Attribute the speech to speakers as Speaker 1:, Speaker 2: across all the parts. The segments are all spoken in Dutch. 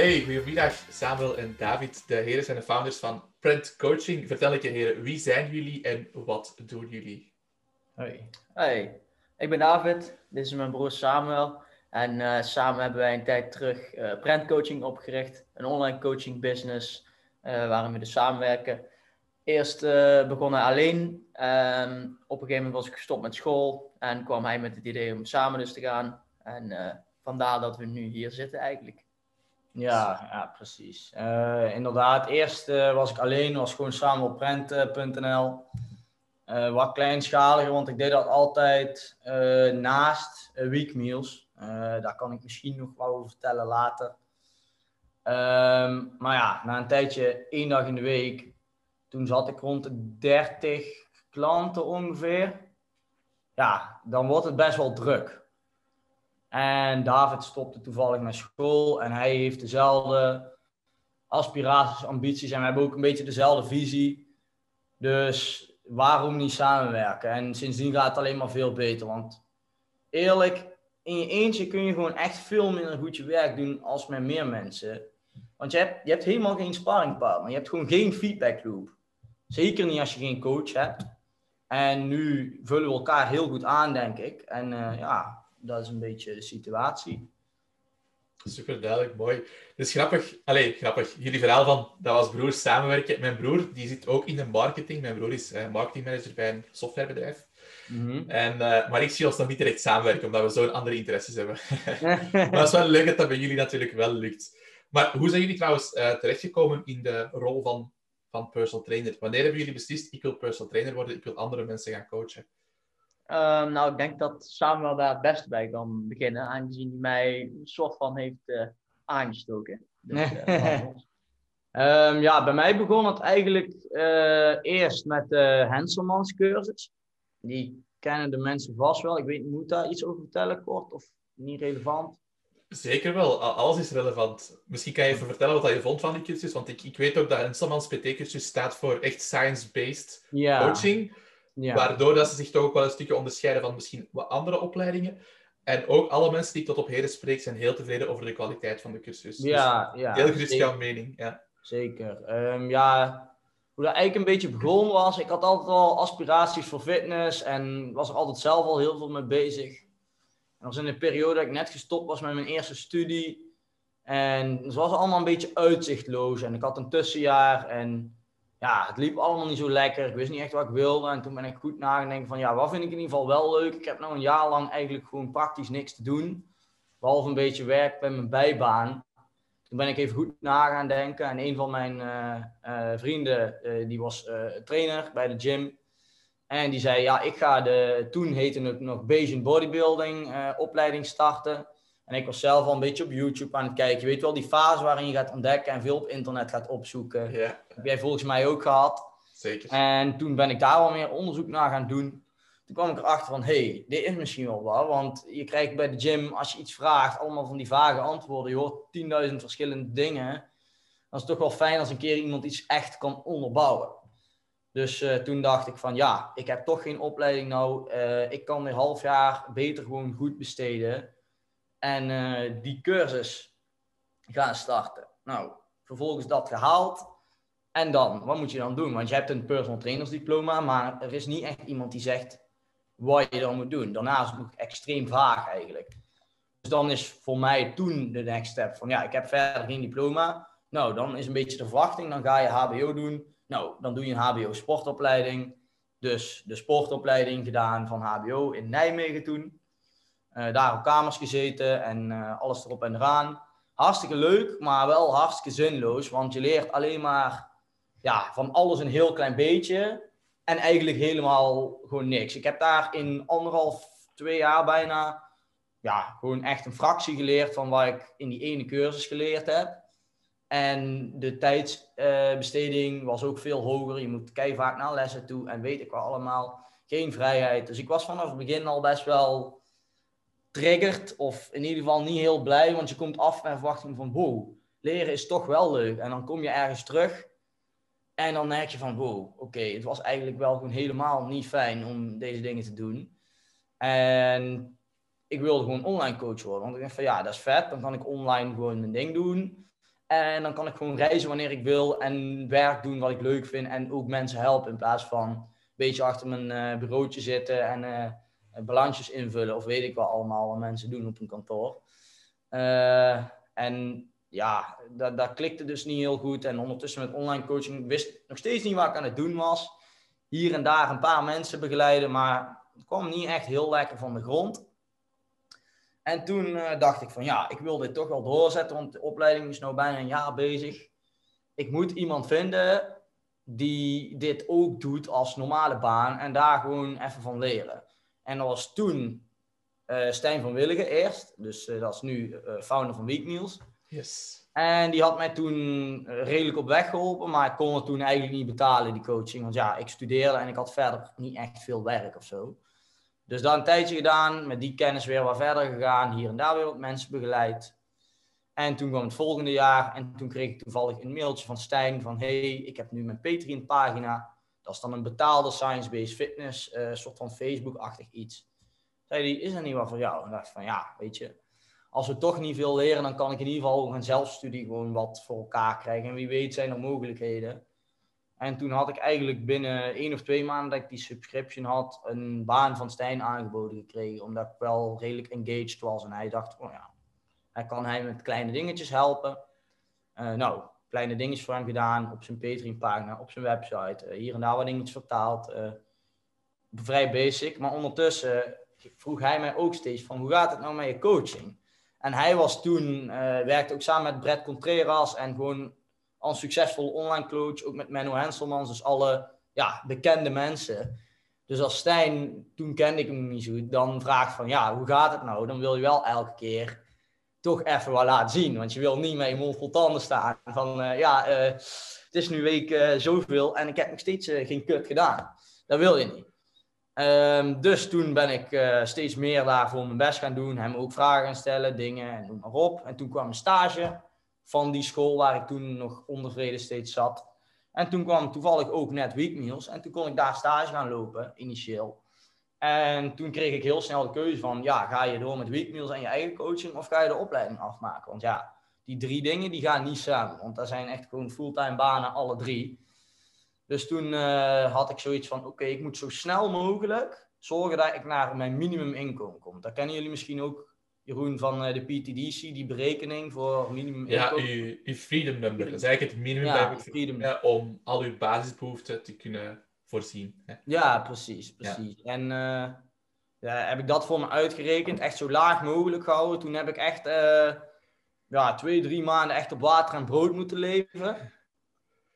Speaker 1: Hey, goedemiddag Samuel en David. De heren zijn de founders van Print Coaching. Vertel ik je heren, wie zijn jullie en wat doen jullie?
Speaker 2: Hoi. Hey, ik ben David. Dit is mijn broer Samuel. En eh, samen hebben wij een tijd terug uh, Print Coaching opgericht. Een online coaching business uh, waarin we dus samenwerken. Eerst begonnen alleen. Ehm, op een gegeven moment was ik gestopt met school. En kwam hij met het idee om samen dus te gaan. En vandaar dat we nu hier zitten eigenlijk.
Speaker 3: Ja, ja precies. Uh, inderdaad, eerst uh, was ik alleen, was gewoon samen op prent.nl. Uh, wat kleinschaliger, want ik deed dat altijd naast weekmeals. daar kan ik misschien nog wel over vertellen later. Um, maar ja, na een tijdje, één dag in de week, toen zat ik rond de 30 klanten ongeveer. Ja, dan wordt het best wel druk. En David stopte toevallig naar school en hij heeft dezelfde aspiraties, ambities en we hebben ook een beetje dezelfde visie. Dus waarom niet samenwerken? En sindsdien gaat het alleen maar veel beter. Want eerlijk, in je eentje kun je gewoon echt veel minder goed je werk doen als met meer mensen. Want je hebt, je hebt helemaal geen sparringpartner. Je hebt gewoon geen feedback loop. Zeker niet als je geen coach hebt. En nu vullen we elkaar heel goed aan, denk ik. En uh, ja, dat is een beetje de situatie.
Speaker 1: Super duidelijk, mooi. Dus grappig, allee, grappig. Jullie verhaal van dat was broers samenwerken. Mijn broer die zit ook in de marketing. Mijn broer is uh, marketingmanager bij een softwarebedrijf. Mm en, uh, maar ik zie ons nog niet direct samenwerken, omdat we zo'n andere interesses hebben. maar het is wel leuk dat dat bij jullie natuurlijk wel lukt. Maar hoe zijn jullie trouwens uh, terechtgekomen in de rol van, van personal trainer? Wanneer hebben jullie beslist, ik wil personal trainer worden, ik wil andere mensen gaan coachen?
Speaker 2: Um, nou, ik denk dat Samuel daar het beste bij kan beginnen, aangezien hij mij een soort van heeft uh, aangestoken. Dus, uh,
Speaker 3: um, ja, bij mij begon het eigenlijk uh, eerst met de Henselmans cursus. Die kennen de mensen vast wel. Ik weet niet, moet daar iets over vertellen kort of niet relevant?
Speaker 1: Zeker wel, alles is relevant. Misschien kan je even vertellen wat je vond van die cursus, want ik, ik weet ook dat Henselmans PT-cursus staat voor echt science-based ja. coaching. Ja. Waardoor dat ze zich toch ook wel een stukje onderscheiden van misschien wat andere opleidingen. En ook alle mensen die ik tot op heden spreek zijn heel tevreden over de kwaliteit van de cursus.
Speaker 3: Ja, dus ja.
Speaker 1: Heel gerust jouw mening. Ja.
Speaker 3: Zeker. Um, ja, hoe dat eigenlijk een beetje begonnen was. Ik had altijd al aspiraties voor fitness en was er altijd zelf al heel veel mee bezig. En dat was in de periode dat ik net gestopt was met mijn eerste studie. En het was allemaal een beetje uitzichtloos. En ik had een tussenjaar en ja, het liep allemaal niet zo lekker. Ik wist niet echt wat ik wilde. En toen ben ik goed nagedacht van, ja, wat vind ik in ieder geval wel leuk? Ik heb nou een jaar lang eigenlijk gewoon praktisch niks te doen. Behalve een beetje werk bij mijn bijbaan. Toen ben ik even goed na gaan denken. En een van mijn uh, uh, vrienden, uh, die was trainer bij de gym. En die zei, ja, ik ga de, toen heette het nog Bayesian Bodybuilding opleiding starten. En ik was zelf al een beetje op YouTube aan het kijken. Je weet wel, die fase waarin je gaat ontdekken en veel op internet gaat opzoeken. Ja. Heb jij volgens mij ook gehad.
Speaker 1: Zeker.
Speaker 3: En toen ben ik daar wel meer onderzoek naar gaan doen. Toen kwam ik erachter van, hé, hey, dit is misschien wel wat. Want je krijgt bij de gym, als je iets vraagt, allemaal van die vage antwoorden. Je hoort 10.000 verschillende dingen. Dan is het toch wel fijn als een keer iemand iets echt kan onderbouwen. Dus uh, toen dacht ik van, ja, ik heb toch geen opleiding nou. Uh, ik kan een half jaar beter gewoon goed besteden en uh, die cursus gaan starten. Nou, vervolgens dat gehaald. En dan, wat moet je dan doen? Want je hebt een personal trainers diploma, maar er is niet echt iemand die zegt wat je dan moet doen. Daarna is het extreem vaag eigenlijk. Dus dan is voor mij toen de next step van ja, ik heb verder geen diploma. Nou, dan is een beetje de verwachting, dan ga je HBO doen. Nou, dan doe je een HBO sportopleiding. Dus de sportopleiding gedaan van HBO in Nijmegen toen. Uh, daar op kamers gezeten en uh, alles erop en eraan. Hartstikke leuk, maar wel hartstikke zinloos. Want je leert alleen maar ja, van alles een heel klein beetje. En eigenlijk helemaal gewoon niks. Ik heb daar in anderhalf, twee jaar bijna ja, gewoon echt een fractie geleerd van wat ik in die ene cursus geleerd heb. En de tijdsbesteding uh, was ook veel hoger. Je moet vaak naar lessen toe en weet ik wel allemaal. Geen vrijheid. Dus ik was vanaf het begin al best wel triggert, of in ieder geval niet heel blij, want je komt af met verwachting van, wow, leren is toch wel leuk. En dan kom je ergens terug en dan merk je van, wow, oké, het was eigenlijk wel gewoon helemaal niet fijn om deze dingen te doen. En ik wilde gewoon online coach worden, want ik dacht van, ja, dat is vet, dan kan ik online gewoon mijn ding doen. En dan kan ik gewoon reizen wanneer ik wil en werk doen wat ik leuk vind en ook mensen helpen in plaats van een beetje achter mijn uh, bureautje zitten en uh, balansjes invullen of weet ik wel allemaal wat mensen doen op een kantoor. Uh, en ja, dat, dat klikte dus niet heel goed. En ondertussen met online coaching wist nog steeds niet wat ik aan het doen was. Hier en daar een paar mensen begeleiden, maar het kwam niet echt heel lekker van de grond. En toen uh, dacht ik van ja, ik wil dit toch wel doorzetten, want de opleiding is nu bijna een jaar bezig. Ik moet iemand vinden die dit ook doet als normale baan en daar gewoon even van leren. En dat was toen uh, Stijn van Willigen eerst, dus uh, dat is nu founder van Weekmeals.
Speaker 1: Yes.
Speaker 3: En die had mij toen redelijk op weg geholpen, maar ik kon het toen eigenlijk niet betalen, die coaching. Want ja, ik studeerde en ik had verder niet echt veel werk of zo. Dus dan een tijdje gedaan, met die kennis weer wat verder gegaan, hier en daar weer wat mensen begeleid. En toen kwam het volgende jaar en toen kreeg ik toevallig een mailtje van Stijn van hey, ik heb nu mijn Patreon pagina. Dat dan een betaalde science-based fitness, uh, soort van Facebook-achtig iets. Zei die, is dat niet wat voor jou? En dacht van ja, weet je, als we toch niet veel leren, dan kan ik in ieder geval een zelfstudie gewoon wat voor elkaar krijgen. En wie weet zijn er mogelijkheden. En toen had ik eigenlijk binnen één of twee maanden dat ik die subscription had, een baan van Stijn aangeboden gekregen. Omdat ik wel redelijk engaged was. En hij dacht, oh ja, hij kan hij met kleine dingetjes helpen. Uh, nou, kleine dingetjes voor hem gedaan op zijn Patreon pagina, op zijn website. Uh, hier en daar wat dingetjes vertaald. Uh, vrij basic. Maar ondertussen vroeg hij mij ook steeds van, hoe gaat het nou met je coaching? En hij was toen, werkte ook samen met Brett Contreras en gewoon als succesvol online coach, ook met Menno Henselmans, dus alle ja, bekende mensen. Dus als Stijn, toen kende ik hem niet zo dan vraagt van ja, hoe gaat het nou? Dan wil je wel elke keer toch even wat laten zien. Want je wil niet met je mond vol tanden staan. Van uh, ja, uh, het is nu week uh, zoveel en ik heb nog steeds geen kut gedaan. Dat wil je niet. Um, dus toen ben ik steeds meer daarvoor mijn best gaan doen. Hem ook vragen gaan stellen, dingen en noem maar op. En toen kwam een stage van die school waar ik toen nog ontevreden steeds zat. En toen kwam toevallig ook net Weekmeals. En toen kon ik daar stage gaan lopen, initieel. En toen kreeg ik heel snel de keuze van, ja, ga je door met Weekmeals en je eigen coaching of ga je de opleiding afmaken? Want ja, die drie dingen die gaan niet samen. Want dat zijn echt gewoon fulltime banen, alle drie. Dus toen uh, had ik zoiets van, oké, ik moet zo snel mogelijk zorgen dat ik naar mijn minimuminkomen kom. Dat kennen jullie misschien ook Jeroen van eh, de PTDC, die berekening voor minimum
Speaker 1: Ja, uw, uw freedom number. Dat is eigenlijk het minimum
Speaker 3: ja, freedom.
Speaker 1: Ja, om al uw basisbehoeften te kunnen voorzien. Hè.
Speaker 3: Ja, precies. precies. Ja. En uh, ja, heb ik dat voor me uitgerekend, echt zo laag mogelijk gehouden. Toen heb ik echt uh, ja, twee, drie maanden echt op water en brood moeten leven.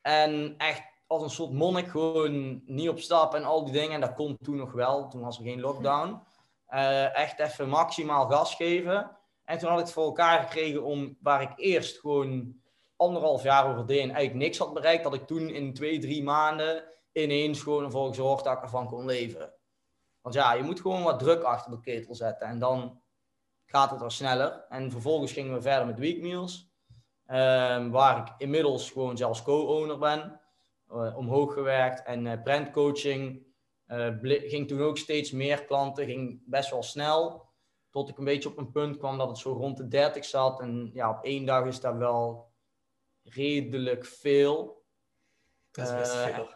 Speaker 3: En echt als een soort monnik gewoon niet op stap en al die dingen. En dat kon toen nog wel, toen was er geen lockdown. Uh, echt even maximaal gas geven. En toen had ik het voor elkaar gekregen om, waar ik eerst gewoon anderhalf jaar over deed en eigenlijk niks had bereikt, dat ik toen in twee, drie maanden ineens gewoon ervoor gezorgd dat ik ervan kon leven. Want ja, je moet gewoon wat druk achter de ketel zetten en dan gaat het wel sneller. En vervolgens gingen we verder met Weekmeals, uh, waar ik inmiddels gewoon zelfs co-owner ben, uh, omhoog gewerkt en uh, brandcoaching uh, ging toen ook steeds meer klanten, ging best wel snel. Tot ik een beetje op een punt kwam dat het zo rond de 30 zat. En ja, op één dag is dat wel redelijk veel.
Speaker 1: Dat is best veel.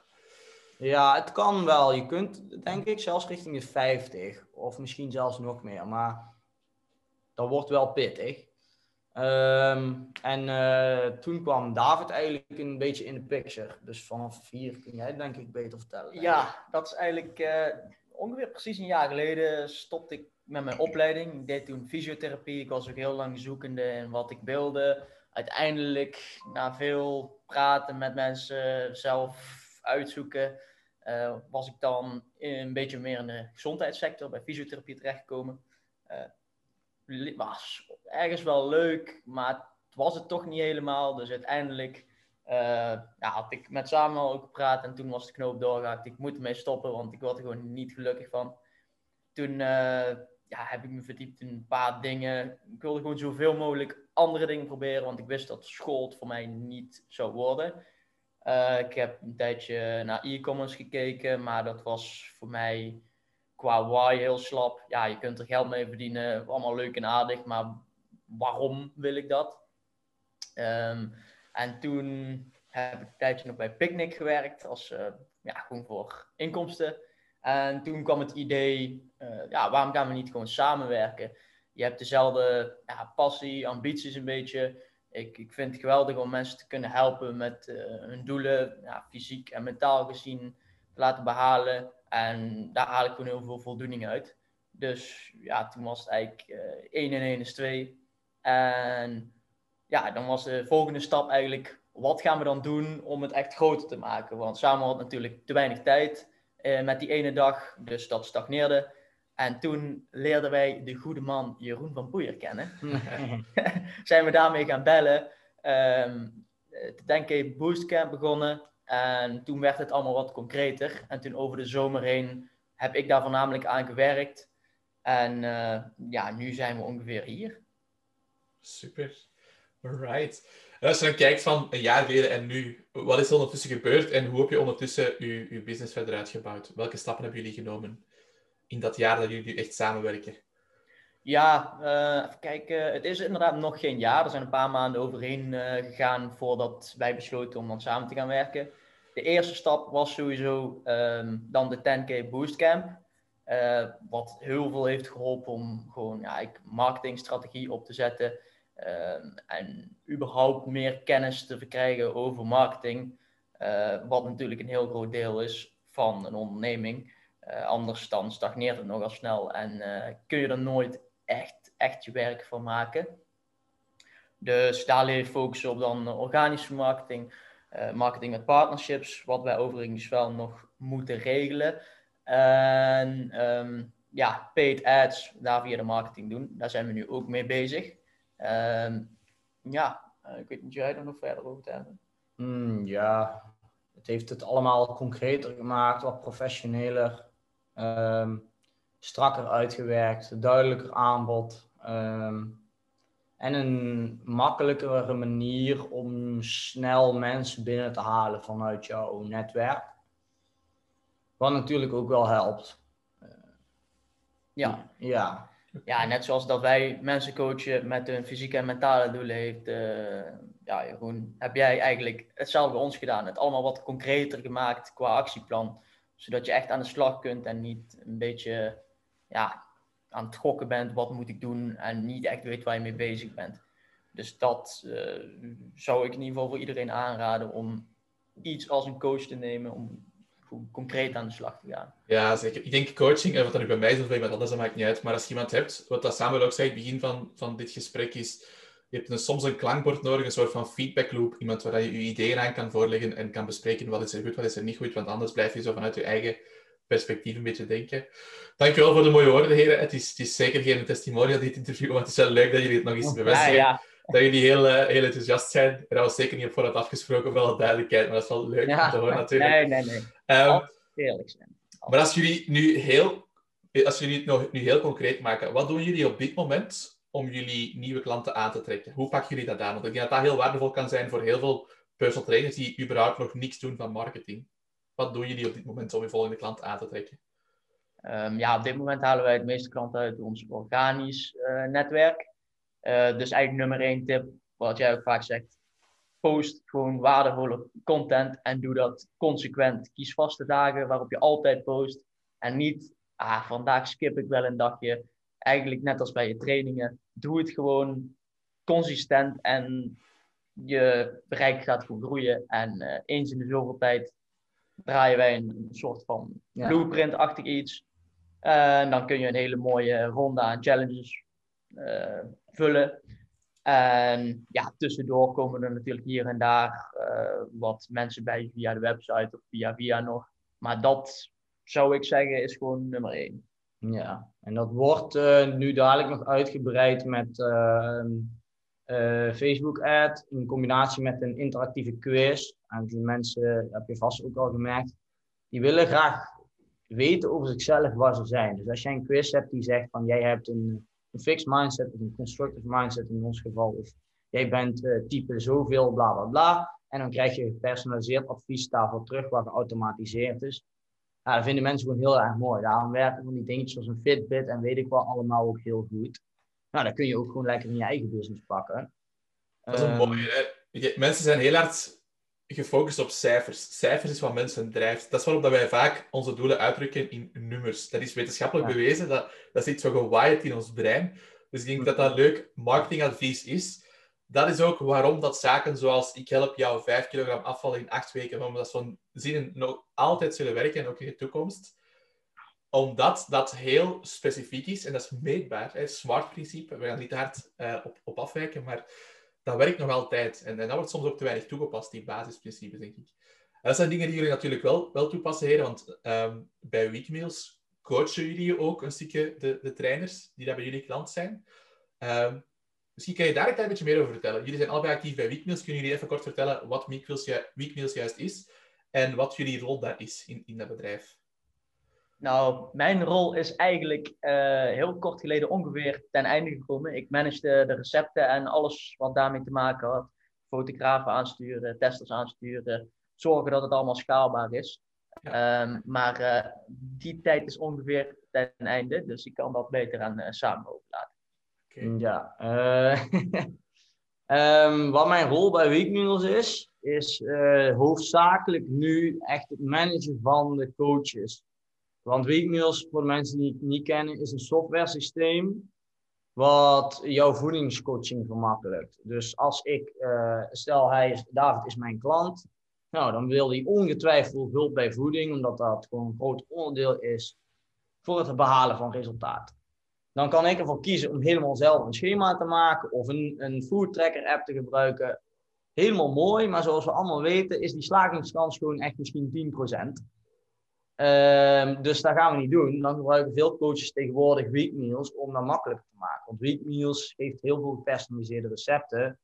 Speaker 3: Ja, het kan wel. Je kunt, denk ik, zelfs richting de 50. Of misschien zelfs nog meer. Maar dat wordt wel pittig. Um, en uh, toen kwam David eigenlijk een beetje in de picture. Dus vanaf hier kun jij denk ik beter vertellen.
Speaker 2: Ja, dat is eigenlijk uh, ongeveer precies een jaar geleden stopte ik met mijn opleiding. Ik deed toen fysiotherapie. Ik was ook heel lang zoekende in wat ik wilde. Uiteindelijk, na veel praten met mensen, zelf uitzoeken, uh, was ik dan een beetje meer in de gezondheidssector bij fysiotherapie terechtgekomen was ergens wel leuk, maar het was het toch niet helemaal. Dus uiteindelijk uh, ja, had ik met Samuel ook gepraat en toen was de knoop doorgehakt. Ik moet ermee stoppen, want ik word er gewoon niet gelukkig van. Toen ja, heb ik me verdiept in een paar dingen. Ik wilde gewoon zoveel mogelijk andere dingen proberen, want ik wist dat school het voor mij niet zou worden. Uh, ik heb een tijdje naar e-commerce gekeken, maar dat was voor mij qua why heel slap. Ja, je kunt er geld mee verdienen, allemaal leuk en aardig, maar waarom wil ik dat? Ehm, en toen heb ik een tijdje nog bij Picnic gewerkt, als, uh, ja, gewoon voor inkomsten. En toen kwam het idee, uh, ja, waarom gaan we niet gewoon samenwerken? Je hebt dezelfde ja, passie, ambities een beetje. Ik, ik vind het geweldig om mensen te kunnen helpen met uh, hun doelen, ja, fysiek en mentaal gezien, te laten behalen. En daar haal ik gewoon heel veel voldoening uit. Dus ja, toen was het eigenlijk uh, 1 en 1 is 2. En ja, dan was de volgende stap eigenlijk, wat gaan we dan doen om het echt groter te maken? Want samen had natuurlijk te weinig tijd uh, met die ene dag, dus dat stagneerde. En toen leerden wij de goede man Jeroen van Boeier kennen. Zijn we daarmee gaan bellen. Um, de Denke Boostcamp begonnen. En toen werd het allemaal wat concreter. En toen over de zomer heen heb ik daar voornamelijk aan gewerkt. En uh, ja, nu zijn we ongeveer hier.
Speaker 1: Super. Alright. Als je dan kijkt van een jaar geleden en nu, wat is er ondertussen gebeurd en hoe heb je ondertussen je, je business verder uitgebouwd? Welke stappen hebben jullie genomen in dat jaar dat jullie echt samenwerken?
Speaker 2: Ja, uh, even kijken. Het is inderdaad nog geen jaar. Er zijn een paar maanden overheen uh, gegaan voordat wij besloten om dan samen te gaan werken. De eerste stap was sowieso um, dan de 10K Boostcamp. Uh, wat heel veel heeft geholpen om gewoon ja, marketingstrategie op te zetten. Uh, en überhaupt meer kennis te verkrijgen over marketing. Wat natuurlijk een heel groot deel is van een onderneming. Uh, anders dan stagneert het nogal snel en kun je er nooit echt, echt je werk van maken. Dus daar leer je focussen op dan organische marketing, marketing met partnerships, wat wij overigens wel nog moeten regelen. En um, ja, paid ads, daar via de marketing doen. Daar zijn we nu ook mee bezig. Um, ja, ik weet niet, jij er nog verder over te hebben?
Speaker 3: Mm, ja, het heeft het allemaal concreter gemaakt, wat professioneler, um, strakker uitgewerkt, duidelijker aanbod. Um, en een makkelijkere manier om snel mensen binnen te halen vanuit jouw netwerk. Wat natuurlijk ook wel helpt.
Speaker 2: Ja.
Speaker 3: Ja.
Speaker 2: Ja, net zoals dat wij mensen coachen met hun fysieke en mentale doelen heeft, uh, ja, Jeroen, heb jij eigenlijk hetzelfde bij ons gedaan. Het allemaal wat concreter gemaakt qua actieplan. Zodat je echt aan de slag kunt en niet een beetje ja, aan het gokken bent, wat moet ik doen, en niet echt weet waar je mee bezig bent. Dus dat uh, zou ik in ieder geval voor iedereen aanraden om iets als een coach te nemen, om concreet aan de slag te gaan.
Speaker 1: Ja, zeker. Ik denk coaching, en wat dat nu bij mij is of bij iemand anders, dat maakt niet uit. Maar als je iemand hebt, wat dat Samuel ook zei, het begin van, van dit gesprek is, je hebt een, soms een klankbord nodig, een soort van feedback loop. Iemand waar je je ideeën aan kan voorleggen en kan bespreken wat is er goed, wat is er niet goed. Want anders blijf je zo vanuit je eigen perspectief een beetje denken. Dankjewel voor de mooie woorden, heren. Het is, het is zeker geen testimonial, dit interview, maar het is wel leuk dat jullie het nog eens bevestigen. Ja, ja. Dat jullie heel, uh, heel enthousiast zijn. En dat was zeker niet op voorhand afgesproken, voor alle duidelijkheid. Maar dat is wel leuk ja. om te horen, natuurlijk.
Speaker 2: Nee, nee, nee. Um, eerlijk zijn.
Speaker 1: Maar als jullie nu heel, als jullie het nog, nu heel concreet maken, wat doen jullie op dit moment om jullie nieuwe klanten aan te trekken? Hoe pakken jullie dat aan? Want ik denk dat dat heel waardevol kan zijn voor heel veel personal trainers die überhaupt nog niks doen van marketing. Wat doen jullie op dit moment om je volgende klant aan te trekken?
Speaker 2: Um, ja, op dit moment halen wij het meeste klanten uit ons organisch uh, netwerk. Uh, dus eigenlijk nummer één tip, wat jij ook vaak zegt, post gewoon waardevolle content en doe dat consequent. Kies vaste dagen waarop je altijd post en niet, ah, vandaag skip ik wel een dagje. Eigenlijk net als bij je trainingen, doe het gewoon consistent en je bereik gaat goed groeien. En uh, eens in de zoveel tijd draaien wij een, soort van ja. blueprint-achtig iets. En dan kun je een hele mooie ronde aan challenges uh, vullen. En ja, tussendoor komen er natuurlijk hier en daar wat mensen bij via de website of via via nog. Maar dat zou ik zeggen is gewoon nummer één.
Speaker 3: Ja, en dat wordt uh, nu dadelijk nog uitgebreid met uh, Facebook-ad in combinatie met een interactieve quiz. En die mensen, heb je vast ook al gemerkt, die willen graag weten over zichzelf waar ze zijn. Dus als jij een quiz hebt die zegt van jij hebt een een fixed mindset of een constructive mindset in ons geval. Of jij bent uh, type zoveel, bla bla bla. En dan krijg je gepersonaliseerd advies daarvoor terug, wat geautomatiseerd is. Ja, dat vinden mensen gewoon heel erg mooi. Daarom werken van die dingetjes zoals een Fitbit en weet ik wel allemaal ook heel goed. Nou, dan kun je ook gewoon lekker in je eigen business pakken.
Speaker 1: Dat is een
Speaker 3: Ehm,
Speaker 1: mooie. Hè? Mensen zijn heel hard gefocust op cijfers. Cijfers is wat mensen drijft. Dat is waarom dat wij vaak onze doelen uitdrukken in nummers. Dat is wetenschappelijk
Speaker 3: Ja.
Speaker 1: bewezen. Dat, dat zit zo gewaaid in ons brein. Dus ik denk dat
Speaker 3: Mhm.
Speaker 1: dat leuk marketingadvies is. Dat is ook waarom dat zaken zoals ik help jou 5 kilogram afvallen in 8 weken, waarom dat zo'n zinnen nog altijd zullen werken en ook in de toekomst. Omdat dat heel specifiek is en dat is meetbaar. Het SMART-principe, we gaan niet hard eh, op, op afwijken, maar dat werkt nog altijd. En, en dat wordt soms ook te weinig toegepast, die basisprincipes, denk ik. En dat zijn dingen die jullie natuurlijk wel, wel toepassen, heren, want ehm, bij Weekmeals coachen jullie ook een stukje de, de trainers die daar bij jullie klant zijn. Ehm, misschien kan je daar een klein beetje meer over vertellen. Jullie zijn allebei actief bij Weekmeals. Kunnen jullie even kort vertellen wat Weekmeals, ju- Weekmeals juist is en wat jullie rol daar is in, in dat bedrijf?
Speaker 2: Nou, mijn rol is eigenlijk eh, heel kort geleden ongeveer ten einde gekomen. Ik managede de recepten en alles wat daarmee te maken had. Fotografen aansturen, testers aansturen, zorgen dat het allemaal schaalbaar is. Ehm, maar eh, die tijd is ongeveer ten einde, dus ik kan dat beter aan eh samen overlaten.
Speaker 3: Ja. eh, ehm, wat mijn rol bij Weekmeals is, is eh, hoofdzakelijk nu echt het managen van de coaches. Want Weekmeals, voor de mensen die het niet kennen, is een software systeem wat jouw voedingscoaching vermakkelijkt. Dus als ik, eh, stel hij is, David is mijn klant, nou dan wil hij ongetwijfeld hulp bij voeding, omdat dat gewoon een groot onderdeel is voor het behalen van resultaat. Dan kan ik ervoor kiezen om helemaal zelf een schema te maken of een, een food tracker app te gebruiken. Helemaal mooi, maar zoals we allemaal weten is die slagingskans gewoon echt misschien 10%. Ehm, dus dat gaan we niet doen. Dan gebruiken veel coaches tegenwoordig weekmeals om dat makkelijker te maken. Want weekmeals heeft heel veel gepersonaliseerde recepten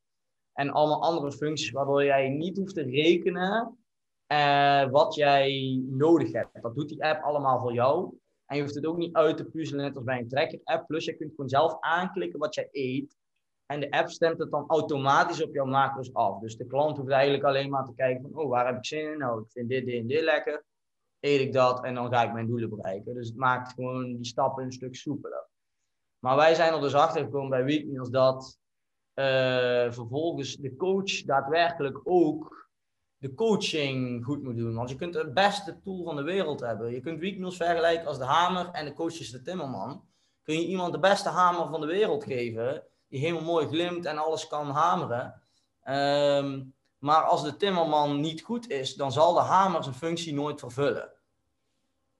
Speaker 3: en allemaal andere functies waardoor jij niet hoeft te rekenen eh, wat jij nodig hebt. Dat doet die app allemaal voor jou. En je hoeft het ook niet uit te puzzelen, net als bij een tracker-app. Plus, je kunt gewoon zelf aanklikken wat jij eet. En de app stemt het dan automatisch op jouw macro's af. Dus de klant hoeft eigenlijk alleen maar te kijken van, oh, waar heb ik zin in? Nou, ik vind dit, dit en dit lekker. Eet ik dat en dan ga ik mijn doelen bereiken. Dus het maakt gewoon die stappen een stuk soepeler. Maar wij zijn er dus achter gekomen bij Weekmeals dat eh, vervolgens de coach daadwerkelijk ook de coaching goed moet doen. Want je kunt het beste tool van de wereld hebben. Je kunt Weekmeals vergelijken als de hamer en de coach is de timmerman. Kun je iemand de beste hamer van de wereld geven, die helemaal mooi glimt en alles kan hameren. Ehm, maar als de timmerman niet goed is, dan zal de hamer zijn functie nooit vervullen.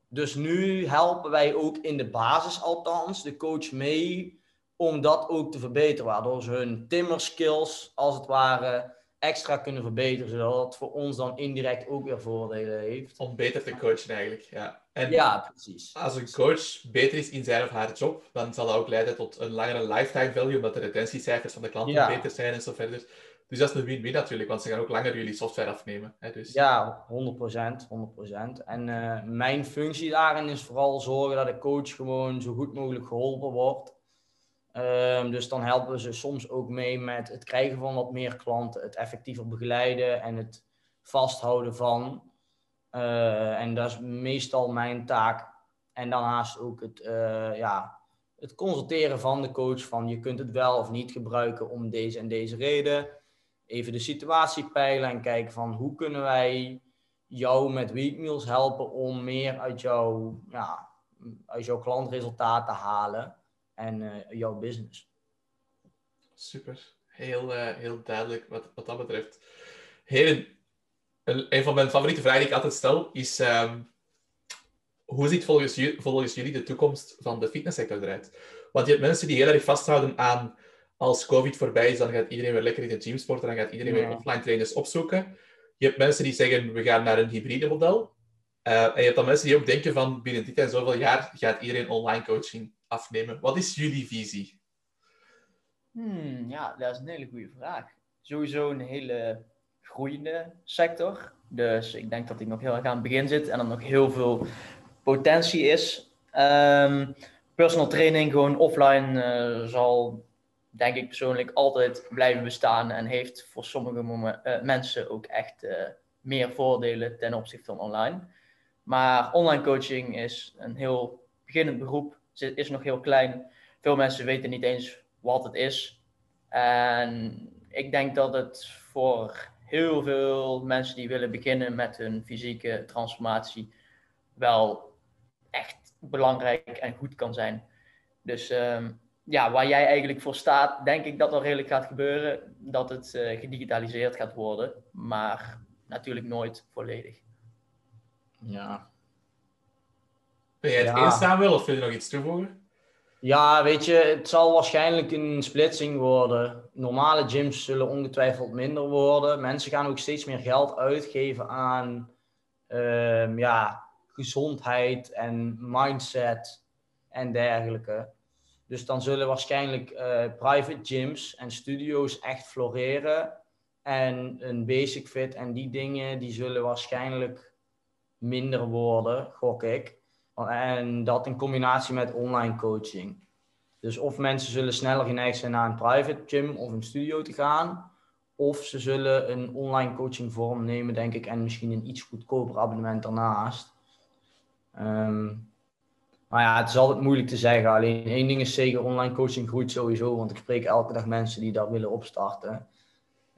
Speaker 3: Dus nu helpen wij ook in de basis althans de coach mee om dat ook te verbeteren. Waardoor ze hun timmerskills als het ware extra kunnen verbeteren. Zodat het voor ons dan indirect ook weer voordelen heeft.
Speaker 1: Om beter te coachen eigenlijk, ja. En
Speaker 3: Ja, precies.
Speaker 1: als een coach beter is in zijn of haar job, dan zal dat ook leiden tot een langere lifetime value, omdat de retentiecijfers van de klanten
Speaker 3: Ja.
Speaker 1: beter zijn en zo verder. Dus dat is een win-win natuurlijk, want ze gaan ook langer jullie software afnemen. Hè, dus.
Speaker 3: Ja, 100%. 100%. En eh, mijn functie daarin is vooral zorgen dat de coach gewoon zo goed mogelijk geholpen wordt. Ehm, dus dan helpen we ze soms ook mee met het krijgen van wat meer klanten, het effectiever begeleiden en het vasthouden van. Eh, en dat is meestal mijn taak. En daarnaast ook het, eh, ja, het consulteren van de coach van je kunt het wel of niet gebruiken om deze en deze reden. Even de situatie peilen en kijken van hoe kunnen wij jou met Weekmeals helpen om meer uit jouw, ja, uit jouw klantresultaat te halen en eh, jouw business.
Speaker 1: Super. Heel, eh, heel duidelijk wat, wat dat betreft. Heren, een, van mijn favoriete vragen die ik altijd stel is: ehm, hoe ziet volgens, volgens jullie de toekomst van de fitnesssector eruit? Want je hebt mensen die heel erg vasthouden aan als COVID voorbij is, dan gaat iedereen weer lekker in de gym sporten, dan gaat iedereen weer offline trainers opzoeken. Je hebt mensen die zeggen: we gaan naar een hybride model. Eh, en je hebt dan mensen die ook denken van binnen dit en zoveel jaar gaat iedereen online coaching afnemen. Wat is jullie visie?
Speaker 2: Hmm, ja, dat is een hele goede vraag. Sowieso een hele groeiende sector. Dus ik denk dat die nog heel erg aan het begin zit en er nog heel veel potentie is. Ehm, personal training, gewoon offline, eh, zal denk ik persoonlijk altijd blijven bestaan en heeft voor sommige eh, mensen ook echt eh, meer voordelen ten opzichte van online. Maar online coaching is een heel beginnend beroep, is nog heel klein. Veel mensen weten niet eens wat het is. En ik denk dat het voor heel veel mensen die willen beginnen met hun fysieke transformatie wel echt belangrijk en goed kan zijn. Dus ehm, ja, waar jij eigenlijk voor staat, denk ik dat er redelijk gaat gebeuren. Dat het uh, gedigitaliseerd gaat worden, maar natuurlijk nooit volledig.
Speaker 3: Ja.
Speaker 1: Ben jij het ja. eens, Samuel, of wil je nog iets toevoegen?
Speaker 3: Ja, weet je, het zal waarschijnlijk een splitsing worden. Normale gyms zullen ongetwijfeld minder worden. Mensen gaan ook steeds meer geld uitgeven aan um, ja, gezondheid en mindset en dergelijke. Dus dan zullen waarschijnlijk uh, private gyms en studio's echt floreren. En een basic fit en die dingen, die zullen waarschijnlijk minder worden, gok ik. En dat in combinatie met online coaching. Dus of mensen zullen sneller geneigd zijn naar een private gym of een studio te gaan. Of ze zullen een online coaching vorm nemen, denk ik. En misschien een iets goedkoper abonnement daarnaast. Um, maar ja, het is altijd moeilijk te zeggen. Alleen één ding is zeker, online coaching groeit sowieso. Want ik spreek elke dag mensen die dat willen opstarten.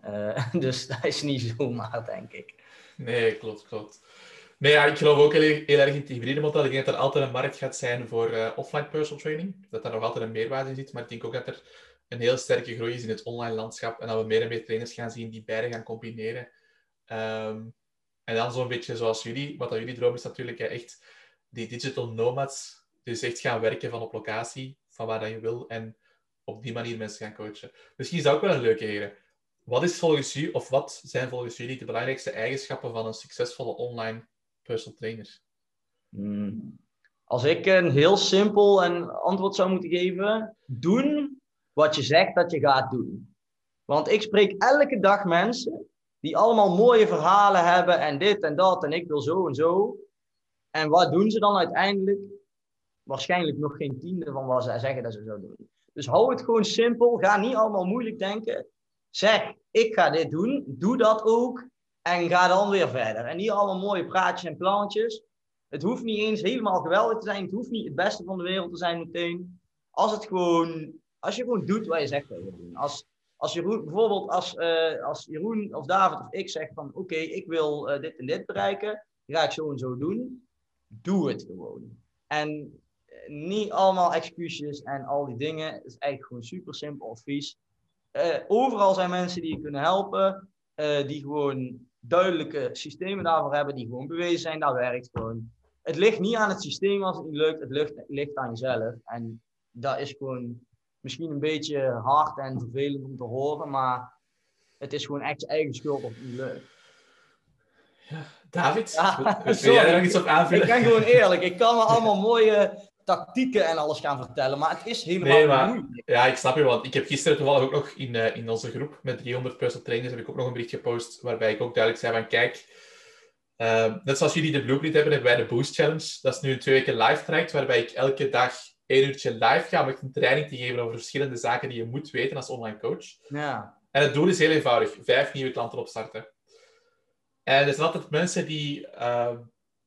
Speaker 3: Uh, dus dat is niet zomaar, denk ik.
Speaker 1: Nee, klopt, klopt. Nee, ja, ik geloof ook heel, erg in het hybride model. Ik denk dat er altijd een markt gaat zijn voor uh, offline personal training. Dat daar nog altijd een meerwaarde in zit. Maar ik denk ook dat er een heel sterke groei is in het online landschap. En dat we meer en meer trainers gaan zien die beide gaan combineren. Um, en dan zo'n beetje zoals jullie. Wat dat jullie droom is natuurlijk echt die digital nomads. Dus echt gaan werken van op locatie, van waar dat je wil. En op die manier mensen gaan coachen. Misschien is dat ook wel een leuke heren. Wat is volgens u, of wat zijn volgens jullie de belangrijkste eigenschappen van een succesvolle online personal trainer?
Speaker 3: Hmm. Als ik een heel simpel en antwoord zou moeten geven, doen wat je zegt dat je gaat doen. Want ik spreek elke dag mensen die allemaal mooie verhalen hebben en dit en dat en ik wil zo en zo. En wat doen ze dan uiteindelijk? Waarschijnlijk nog geen tiende van wat ze zeggen dat ze zouden doen. Dus hou het gewoon simpel. Ga niet allemaal moeilijk denken. Zeg, ik ga dit doen. Doe dat ook. En ga dan weer verder. En niet allemaal mooie praatjes en plannetjes. Het hoeft niet eens helemaal geweldig te zijn. Het hoeft niet het beste van de wereld te zijn meteen. Als, het gewoon, als je gewoon doet wat je zegt dat je doen. Als, als Jeroen, bijvoorbeeld als, uh, als Jeroen of David of ik zeg van oké, ik wil uh, dit en dit bereiken. Ga ik zo en zo doen doe het gewoon. En eh, niet allemaal excuses en al die dingen. Het is eigenlijk gewoon super simpel advies. Overal zijn mensen die je kunnen helpen, die gewoon duidelijke systemen daarvoor hebben, die gewoon bewezen zijn, dat werkt gewoon. Het ligt niet aan het systeem als het niet lukt, het ligt, het ligt aan jezelf. En dat is gewoon misschien een beetje hard en vervelend om te horen, maar het is gewoon echt je eigen schuld of het niet lukt.
Speaker 1: Ja, David, ja, wil jij er nog iets op aanvullen?
Speaker 3: Ik ben gewoon eerlijk. Ik kan me allemaal mooie tactieken en alles gaan vertellen, maar het is helemaal nee, maar, moeilijk.
Speaker 1: Ja, ik snap je, want ik heb gisteren toevallig ook nog in, uh, in onze groep met 300 personal trainers heb ik ook nog een bericht gepost waarbij ik ook duidelijk zei van kijk, uh, net zoals jullie de blueprint hebben, hebben wij de Boost Challenge. Dat is nu een twee weken live traject waarbij ik elke dag één uurtje live ga om een training te geven over verschillende zaken die je moet weten als online coach.
Speaker 3: Ja.
Speaker 1: En het doel is heel eenvoudig. Vijf nieuwe klanten opstarten. En er zijn altijd mensen die, uh,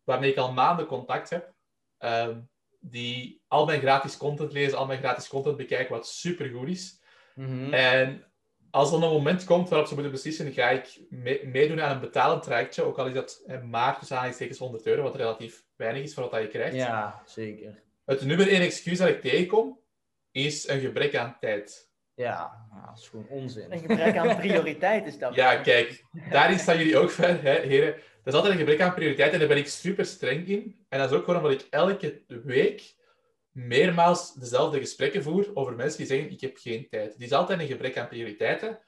Speaker 1: waarmee ik al maanden contact heb, uh, die al mijn gratis content lezen, al mijn gratis content bekijken, wat super goed is.
Speaker 3: Mm-hmm.
Speaker 1: En als er een moment komt waarop ze moeten beslissen, ga ik me meedoen aan een betalend trajectje, ook al is dat maar tussen aanhalingstekens 100 euro, wat relatief weinig is voor wat je krijgt.
Speaker 3: Ja, zeker.
Speaker 1: Het nummer één excuus dat ik tegenkom, is een gebrek aan tijd.
Speaker 3: Ja, dat is gewoon onzin.
Speaker 2: Een gebrek aan prioriteit is dat.
Speaker 1: Ja, kijk, daarin staan jullie ook ver, hè, heren. Dat is altijd een gebrek aan prioriteit en daar ben ik super streng in. En dat is ook gewoon omdat ik elke week meermaals dezelfde gesprekken voer over mensen die zeggen, ik heb geen tijd. Het is altijd een gebrek aan prioriteiten.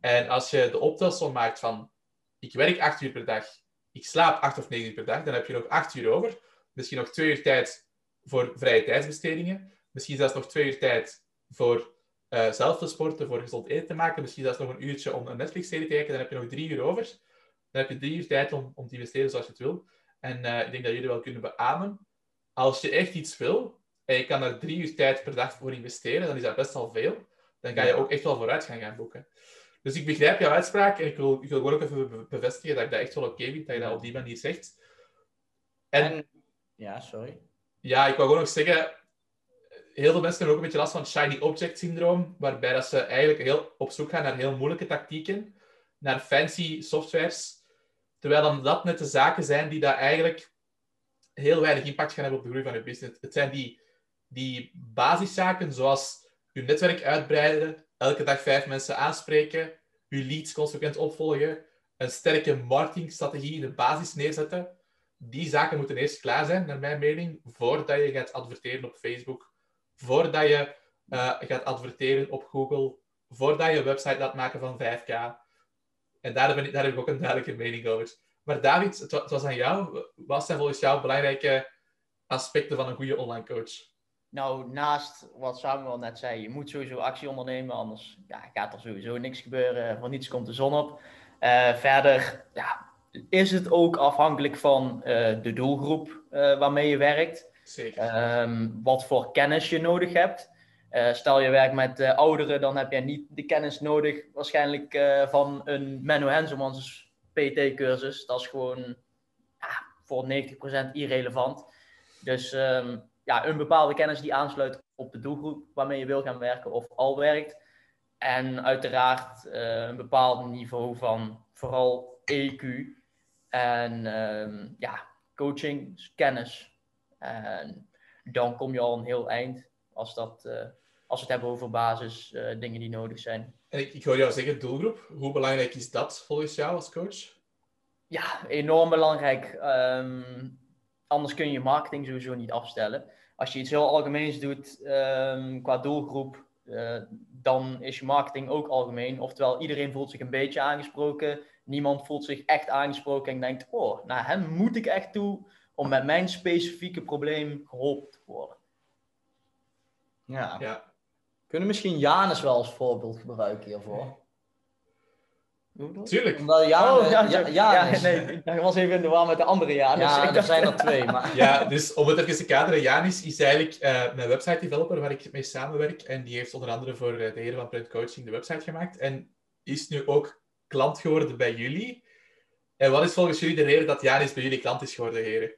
Speaker 1: En als je de optelsom maakt van, ik werk acht uur per dag, ik slaap acht of negen uur per dag, dan heb je nog acht uur over. Misschien nog twee uur tijd voor vrije tijdsbestedingen. Misschien zelfs nog twee uur tijd voor uh, zelf te sporten, voor gezond eten te maken. Misschien zelfs nog een uurtje om een Netflix-serie te kijken. Dan heb je nog drie uur over. Dan heb je drie uur tijd om, om te investeren zoals je het wil. En uh, ik denk dat jullie wel kunnen beamen. Als je echt iets wil, en je kan er drie uur tijd per dag voor investeren, dan is dat best al veel. Dan ga je ook echt wel vooruit gaan, gaan boeken. Dus ik begrijp jouw uitspraak en ik wil, ik wil gewoon ook even bevestigen dat ik dat echt wel oké vind, dat je dat op die manier zegt.
Speaker 3: En, en, ja, sorry.
Speaker 1: Ja, ik wil gewoon nog zeggen, heel veel mensen hebben ook een beetje last van shiny object syndroom, waarbij dat ze eigenlijk heel op zoek gaan naar heel moeilijke tactieken, naar fancy softwares, terwijl dan dat net de zaken zijn die dat eigenlijk heel weinig impact gaan hebben op de groei van je business. Het zijn die, die basiszaken, zoals je netwerk uitbreiden, elke dag vijf mensen aanspreken, je leads consequent opvolgen, een sterke marketingstrategie in de basis neerzetten. Die zaken moeten eerst klaar zijn, naar mijn mening, voordat je gaat adverteren op Facebook, voordat je uh, gaat adverteren op Google, voordat je een website laat maken van 5K. En daar, ben ik, daar heb ik ook een duidelijke mening over. Maar David, het was aan jou. Wat zijn volgens jou belangrijke aspecten van een goede online coach?
Speaker 2: Nou, naast wat Samuel net zei, je moet sowieso actie ondernemen, anders ja, gaat er sowieso niks gebeuren. Van niets komt de zon op. Uh, verder ja, is het ook afhankelijk van uh, de doelgroep uh, waarmee je werkt.
Speaker 1: Zeker.
Speaker 2: Um, wat voor kennis je nodig hebt. Stel je werkt met ouderen, dan heb je niet de kennis nodig waarschijnlijk van een Menno Henselmans PT-cursus. Dat is gewoon ja, voor 90% irrelevant. Dus um, ja, een bepaalde kennis die aansluit op de doelgroep waarmee je wil gaan werken of al werkt. En uiteraard een bepaald niveau van vooral EQ en um, ja, coaching, dus kennis. En dan kom je al een heel eind als, dat, uh, als we het hebben over basis uh, dingen die nodig zijn.
Speaker 1: En ik, ik hoor jou zeggen doelgroep. Hoe belangrijk is dat volgens jou als coach?
Speaker 2: Ja, enorm belangrijk. Um, anders kun je marketing sowieso niet afstellen. Als je iets heel algemeens doet um, qua doelgroep, uh, dan is je marketing ook algemeen. Oftewel, iedereen voelt zich een beetje aangesproken. Niemand voelt zich echt aangesproken en denkt: Oh, naar hem moet ik echt toe om met mijn specifieke probleem geholpen te worden.
Speaker 3: Ja. ja. Kunnen misschien Janus wel als voorbeeld gebruiken hiervoor?
Speaker 1: Tuurlijk.
Speaker 3: Omdat oh,
Speaker 2: ja, nee, ik was even in de war met de andere Janus.
Speaker 3: Ja, er zijn er twee. Maar...
Speaker 1: Ja, dus om het even te kaderen, Janis is eigenlijk uh, mijn website developer waar ik mee samenwerk. En die heeft onder andere voor de heren van Print Coaching de website gemaakt. En is nu ook klant geworden bij jullie. En wat is volgens jullie de reden dat Janis bij jullie klant is geworden, heren?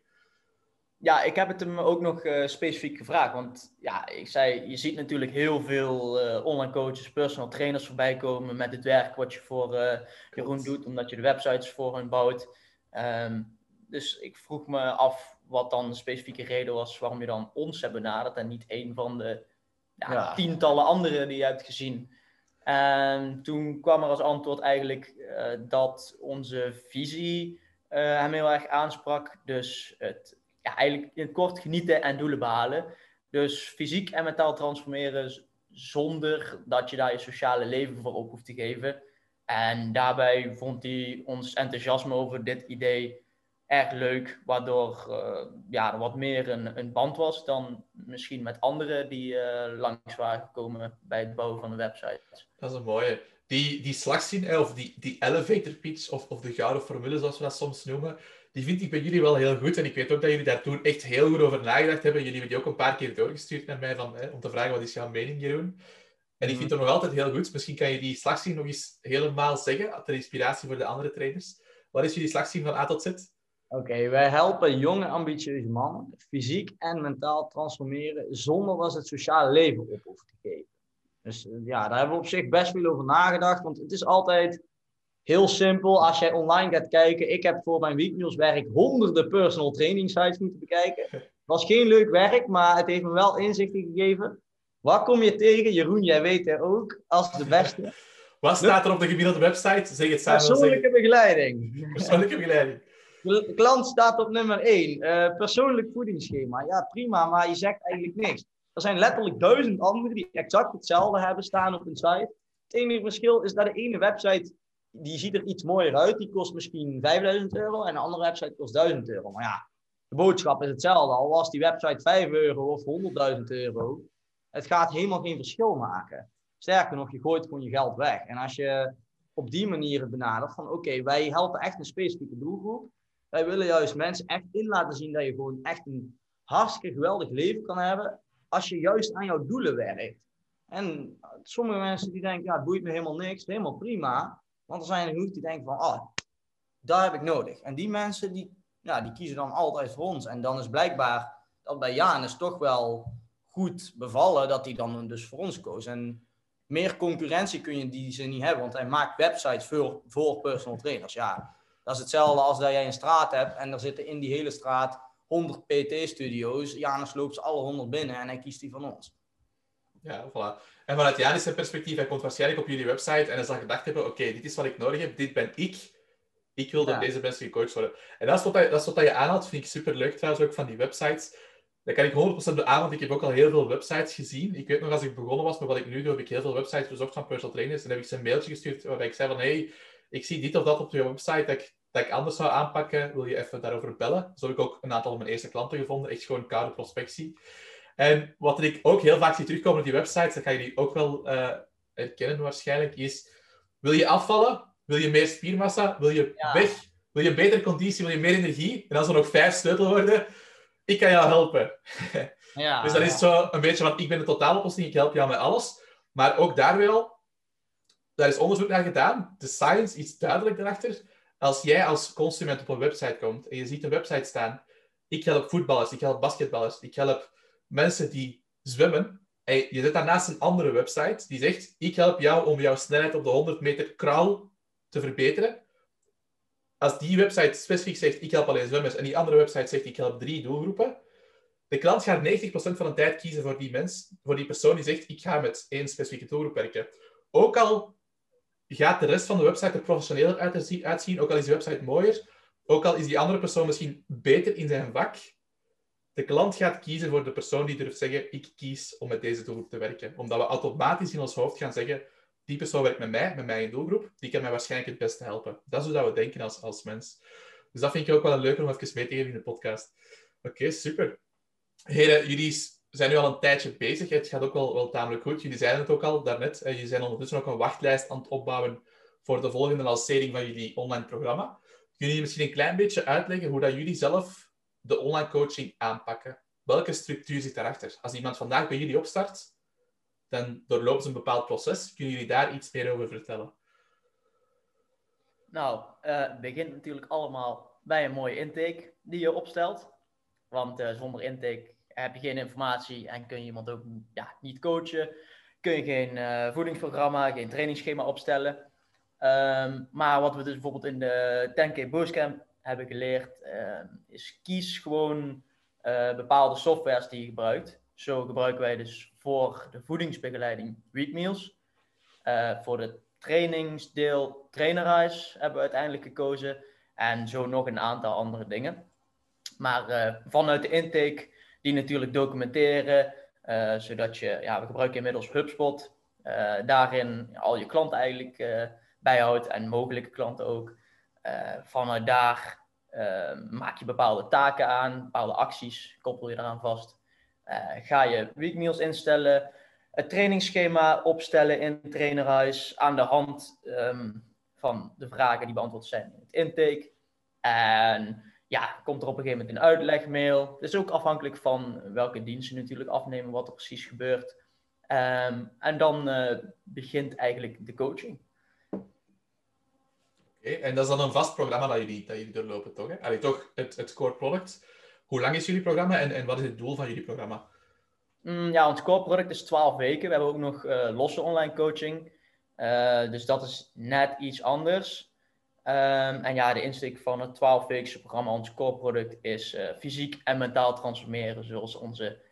Speaker 2: Ja, ik heb het hem ook nog uh, specifiek gevraagd. Want ja, ik zei, je ziet natuurlijk heel veel uh, online coaches, personal trainers voorbij komen met het werk wat je voor uh, Jeroen doet, omdat je de websites voor hen bouwt. Um, dus ik vroeg me af wat dan de specifieke reden was waarom je dan ons hebt benaderd en niet een van de ja, ja. tientallen anderen die je hebt gezien. En toen kwam er als antwoord eigenlijk dat onze visie hem heel erg aansprak. Dus het ja, eigenlijk in het kort genieten en doelen behalen. Dus fysiek en mentaal transformeren zonder dat je daar je sociale leven voor op hoeft te geven. En daarbij vond hij ons enthousiasme over dit idee erg leuk, waardoor uh, ja, er wat meer een, een band was dan misschien met anderen die uh, langs waren gekomen bij het bouwen van de website.
Speaker 1: Dat is een mooie. Die, die slagzin, of die, die elevator pitch, of, of de gouden formule zoals we dat soms noemen, die vind ik bij jullie wel heel goed. En ik weet ook dat jullie daar toen echt heel goed over nagedacht hebben. Jullie hebben die ook een paar keer doorgestuurd naar mij van, hè, om te vragen wat is jouw mening, Jeroen. En ik vind het nog altijd heel goed. Misschien kan je die slagzin nog eens helemaal zeggen, ter inspiratie voor de andere trainers. Wat is jullie slagzin van A tot Z?
Speaker 3: Oké, okay, wij helpen jonge, ambitieuze mannen fysiek en mentaal transformeren zonder dat ze het sociale leven op hoeven te geven. Dus ja, daar hebben we op zich best veel over nagedacht, want het is altijd Heel simpel, als jij online gaat kijken. Ik heb voor mijn weeknieuwswerk honderden personal training sites moeten bekijken. Het was geen leuk werk, maar het heeft me wel inzichten gegeven. Wat kom je tegen? Jeroen, jij weet er ook, als de beste.
Speaker 1: Wat staat er op de gemiddelde website? Zeg het samen.
Speaker 3: Persoonlijke begeleiding.
Speaker 1: Persoonlijke begeleiding.
Speaker 3: De klant staat op nummer 1. Uh, eh, persoonlijk voedingsschema. Ja, prima, maar je zegt eigenlijk niks. Er zijn letterlijk duizend anderen die exact hetzelfde hebben staan op een site. Het enige verschil is dat de ene website die ziet er iets mooier uit. Die kost misschien 5000 euro en een andere website kost 1000 euro. Maar ja, de boodschap is hetzelfde. Al was die website 5 euro of 100.000 euro. Het gaat helemaal geen verschil maken. Sterker nog, je gooit gewoon je geld weg. En als je op die manier het benadert van oké, wij helpen echt een specifieke doelgroep. Wij willen juist mensen echt in laten zien dat je gewoon echt een hartstikke geweldig leven kan hebben als je juist aan jouw doelen werkt. En sommige mensen die denken, ja, het boeit me helemaal niks, helemaal prima. Want er zijn er genoeg die denken van, ah, daar heb ik nodig. En die mensen, die, ja, die kiezen dan altijd voor ons. En dan is blijkbaar dat bij Janus toch wel goed bevallen dat hij dan dus voor ons koos. En meer concurrentie kun je die zin niet hebben, want hij maakt websites voor, voor personal trainers. Ja, dat is hetzelfde als dat jij een straat hebt en er zitten in die hele straat 100 PT-studio's. Janus loopt ze alle 100 binnen en hij kiest die van ons.
Speaker 1: Ja, voilà. En vanuit Janis' perspectief, hij komt waarschijnlijk op jullie website en hij zal gedacht hebben, oké, dit is wat ik nodig heb, dit ben ik. Ik wil dat deze mensen gecoacht worden. En dat is wat, dat is wat je aanhaalt, vind ik super leuk trouwens ook van die websites. Dat kan ik 100% beamen, want ik heb ook al heel veel websites gezien. Ik weet nog, als ik begonnen was met wat ik nu doe, heb ik heel veel websites bezocht van personal trainers. En dan heb ik ze een mailtje gestuurd waarbij ik zei van, hey, ik zie dit of dat op je website dat ik, dat ik anders zou aanpakken. Wil je even daarover bellen? Zo heb ik ook een aantal van mijn eerste klanten gevonden. Echt gewoon koude prospectie. En wat ik ook heel vaak zie terugkomen op die websites, dat ga je die ook wel uh, herkennen waarschijnlijk, is... Wil je afvallen? Wil je meer spiermassa? Wil je weg? Wil je betere conditie? Wil je meer energie? En als er nog vijf sleutelwoorden ik kan jou helpen. Ja, dus dat is zo een beetje van, ik ben de totaaloplossing, ik help jou met alles. Maar ook daar wel, daar is onderzoek naar gedaan. De science is duidelijk erachter. Als jij als consument op een website komt en je ziet een website staan, ik help voetballers, ik help basketballers, ik help mensen die zwemmen. En je zet daarnaast een andere website die zegt, ik help jou om jouw snelheid op de 100 meter kraal te verbeteren als die website specifiek zegt, ik help alleen zwemmers, en die andere website zegt, ik help drie doelgroepen, de klant gaat 90% van de tijd kiezen voor die mens, voor die persoon die zegt, ik ga met één specifieke doelgroep werken. Ook al gaat de rest van de website er professioneler uitzien, ook al is die website mooier, ook al is die andere persoon misschien beter in zijn vak, de klant gaat kiezen voor de persoon die durft zeggen, ik kies om met deze doelgroep te werken. Omdat we automatisch in ons hoofd gaan zeggen, die persoon werkt met mij, met mijn doelgroep, die kan mij waarschijnlijk het beste helpen. Dat is hoe dat we denken als, als mens. Dus dat vind ik ook wel een leuke om even mee te geven in de podcast. Oké, super. Heren, jullie zijn nu al een tijdje bezig. Het gaat ook wel, wel tamelijk goed. Jullie zeiden het ook al daarnet. Jullie zijn ondertussen ook een wachtlijst aan het opbouwen voor de volgende lancering van jullie online programma. Kunnen jullie misschien een klein beetje uitleggen hoe dat jullie zelf de online coaching aanpakken? Welke structuur zit daarachter? Als iemand vandaag bij jullie opstart, dan doorlopen ze een bepaald proces. Kunnen jullie daar iets meer over vertellen?
Speaker 2: Nou, uh, het begint natuurlijk allemaal bij een mooie intake die je opstelt. Want uh, zonder intake heb je geen informatie en kun je iemand ook ja, niet coachen. Kun je geen uh, voedingsprogramma, geen trainingsschema opstellen. Um, maar wat we dus bijvoorbeeld in de 10K Bootcamp hebben geleerd, uh, is kies gewoon bepaalde softwares die je gebruikt. Zo gebruiken wij dus voor de voedingsbegeleiding weekmeals. Uh, voor de trainingsdeel Trainerize hebben we uiteindelijk gekozen. En zo nog een aantal andere dingen. Maar uh, vanuit de intake die natuurlijk documenteren. Zodat je, ja, we gebruiken inmiddels HubSpot. daarin al je klanten eigenlijk bijhoudt en mogelijke klanten ook. Vanuit daar maak je bepaalde taken aan, bepaalde acties koppel je eraan vast. Eh, ga je weekmeals instellen, het trainingsschema opstellen in Trainerhuis aan de hand ehm, van de vragen die beantwoord zijn in het intake. En ja, komt er op een gegeven moment een uitlegmail. Het is ook afhankelijk van welke diensten natuurlijk afnemen, wat er precies gebeurt. Um, en dan begint eigenlijk de coaching.
Speaker 1: En dat is dan een vast programma dat jullie, dat jullie doorlopen, toch? Hè? Allee, toch het, het core product. Hoe lang is jullie programma en, en wat is het doel van jullie programma?
Speaker 2: Mm, ja, ons core product is 12 weken. We hebben ook nog uh, losse online coaching. Uh, dus dat is net iets anders. Um, en ja, de insteek van het 12-weekse programma, ons core product, is uh, fysiek en mentaal transformeren, zoals onze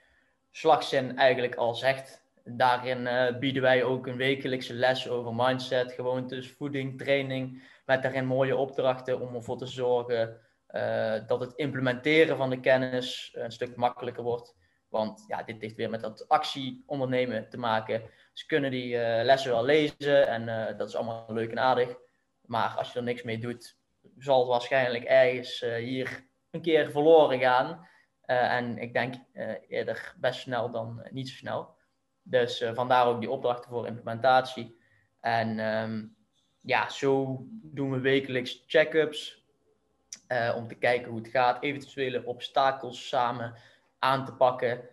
Speaker 2: slagzin eigenlijk al zegt. Daarin bieden wij ook een wekelijkse les over mindset, gewoontes, voeding, training, met daarin mooie opdrachten om ervoor te zorgen uh, dat het implementeren van de kennis een stuk makkelijker wordt. Want ja, dit heeft weer met dat actie ondernemen te maken. Ze kunnen die uh, lessen wel lezen en uh, dat is allemaal leuk en aardig. Maar als je er niks mee doet, zal het waarschijnlijk ergens hier een keer verloren gaan. en ik denk eerder best snel dan niet zo snel. Dus vandaar ook die opdrachten voor implementatie. En um, ja, zo doen we wekelijks check-ups uh, om te kijken hoe het gaat, eventuele obstakels samen aan te pakken.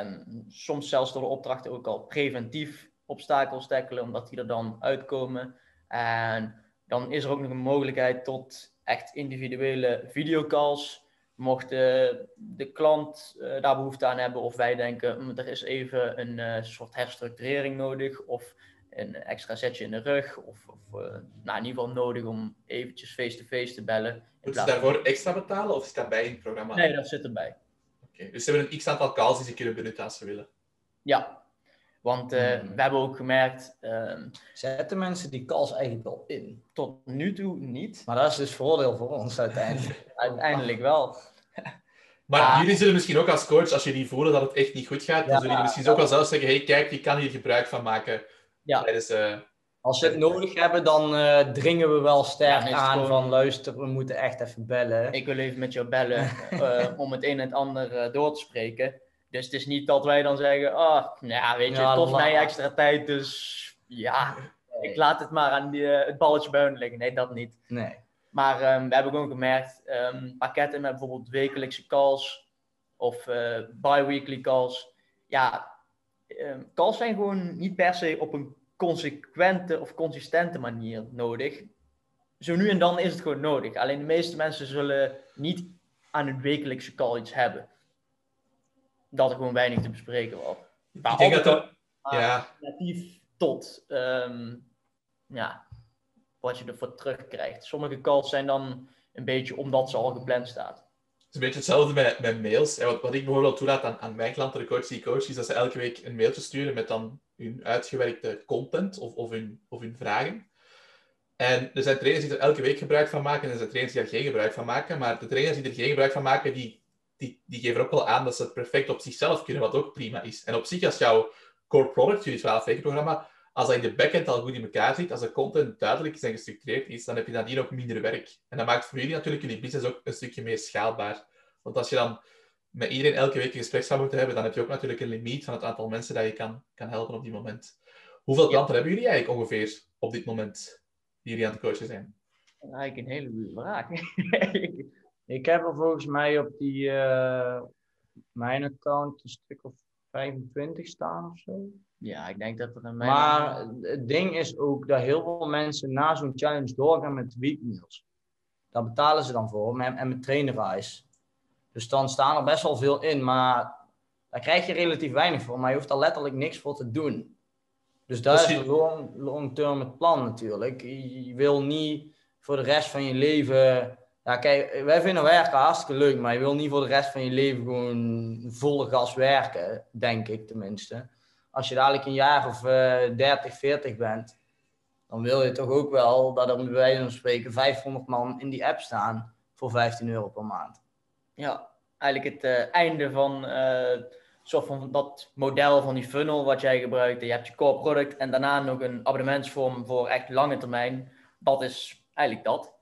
Speaker 2: Um, soms zelfs door de opdrachten ook al preventief obstakels tackelen, omdat die er dan uitkomen. En dan is er ook nog een mogelijkheid tot echt individuele videocalls, Mocht de klant daar behoefte aan hebben of wij denken, hm, er is even een soort herstructurering nodig of een extra setje in de rug of, of nou, in ieder geval nodig om eventjes face-to-face te bellen.
Speaker 1: Moeten ze daarvoor extra betalen of zit dat bij in het programma?
Speaker 2: Nee, dat zit erbij.
Speaker 1: Oké, dus ze hebben een x-aantal calls die ze kunnen benutten als ze willen?
Speaker 2: Ja, want uh, we hebben ook gemerkt... Um,
Speaker 3: Zetten mensen die calls eigenlijk wel in?
Speaker 2: Tot nu toe niet.
Speaker 3: Maar dat is dus voordeel voor ons uiteindelijk.
Speaker 2: uiteindelijk wel.
Speaker 1: Maar jullie zullen misschien ook als coach, als jullie voelen dat het echt niet goed gaat, dan zullen jullie misschien ook wel zelf zeggen, hey, kijk, je kan hier gebruik van maken
Speaker 2: ja.
Speaker 1: tijdens... Uh,
Speaker 3: als ze het nodig hebben, dan uh, dringen we wel sterk aan van luister, we moeten echt even bellen.
Speaker 2: Ik wil even met jou bellen uh, om het een en het ander door te spreken. Dus het is niet dat wij dan zeggen, oh, nou weet je, ja, het kost mij extra tijd, dus ja, ik laat het maar aan die, het balletje bij hun liggen. Nee, dat niet.
Speaker 3: Nee.
Speaker 2: Maar um, we hebben gewoon gemerkt, um, pakketten met bijvoorbeeld wekelijkse calls of uh, bi-weekly calls. Ja, um, calls zijn gewoon niet per se op een consequente of consistente manier nodig. Zo nu en dan is het gewoon nodig. Alleen de meeste mensen zullen niet aan een wekelijkse call iets hebben. Dat er gewoon weinig te bespreken was.
Speaker 1: Maar ik denk dat dat... Ja.
Speaker 2: Relatief tot um, ja, wat je ervoor terugkrijgt. Sommige calls zijn dan een beetje omdat ze al gepland staat.
Speaker 1: Is een beetje hetzelfde met, met mails. Wat, wat ik bijvoorbeeld toelaat aan, aan mijn klanten, de coach die coach, is dat ze elke week een mailtje sturen met dan hun uitgewerkte content of, of, hun, of hun vragen. En er zijn trainers die er elke week gebruik van maken en er zijn trainers die er geen gebruik van maken. Maar de trainers die er geen gebruik van maken, die, die, die geven ook wel aan dat ze het perfect op zichzelf kunnen, wat ook prima is. En op zich, als jouw core product, jullie 12 weken programma, als dat in de backend al goed in elkaar zit, als de content duidelijk is en gestructureerd is, dan heb je nadien ook minder werk. En dat maakt voor jullie natuurlijk jullie business ook een stukje meer schaalbaar. Want als je dan met iedereen elke week een gesprek zou moeten hebben, dan heb je ook natuurlijk een limiet van het aantal mensen dat je kan, kan helpen op die moment. Hoeveel klanten hebben jullie eigenlijk ongeveer op dit moment die jullie aan het coachen zijn?
Speaker 2: Eigenlijk een hele goede vraag.
Speaker 3: ik heb er volgens mij op die, uh, mijn account een stuk of 25 staan of zo.
Speaker 2: Ja, ik denk dat er een.
Speaker 3: Maar het ding is ook dat heel veel mensen na zo'n challenge doorgaan met weekmeals. Daar betalen ze dan voor en met trainerreis. Dus dan staan er best wel veel in, maar daar krijg je relatief weinig voor. Maar je hoeft er letterlijk niks voor te doen. Dus dat is een long, long-term het plan natuurlijk. Je wil niet voor de rest van je leven. Ja, kijk, wij vinden werken hartstikke leuk, maar je wil niet voor de rest van je leven gewoon volle gas werken, denk ik tenminste. Als je dadelijk een jaar of uh, 30, 40 bent, dan wil je toch ook wel dat er bij wijze van spreken 500 man in die app staan voor 15 euro per maand.
Speaker 2: Ja, eigenlijk het uh, einde van, uh, van dat model van die funnel wat jij gebruikt. Je hebt je core product en daarna nog een abonnementsvorm voor echt lange termijn. Dat is eigenlijk dat.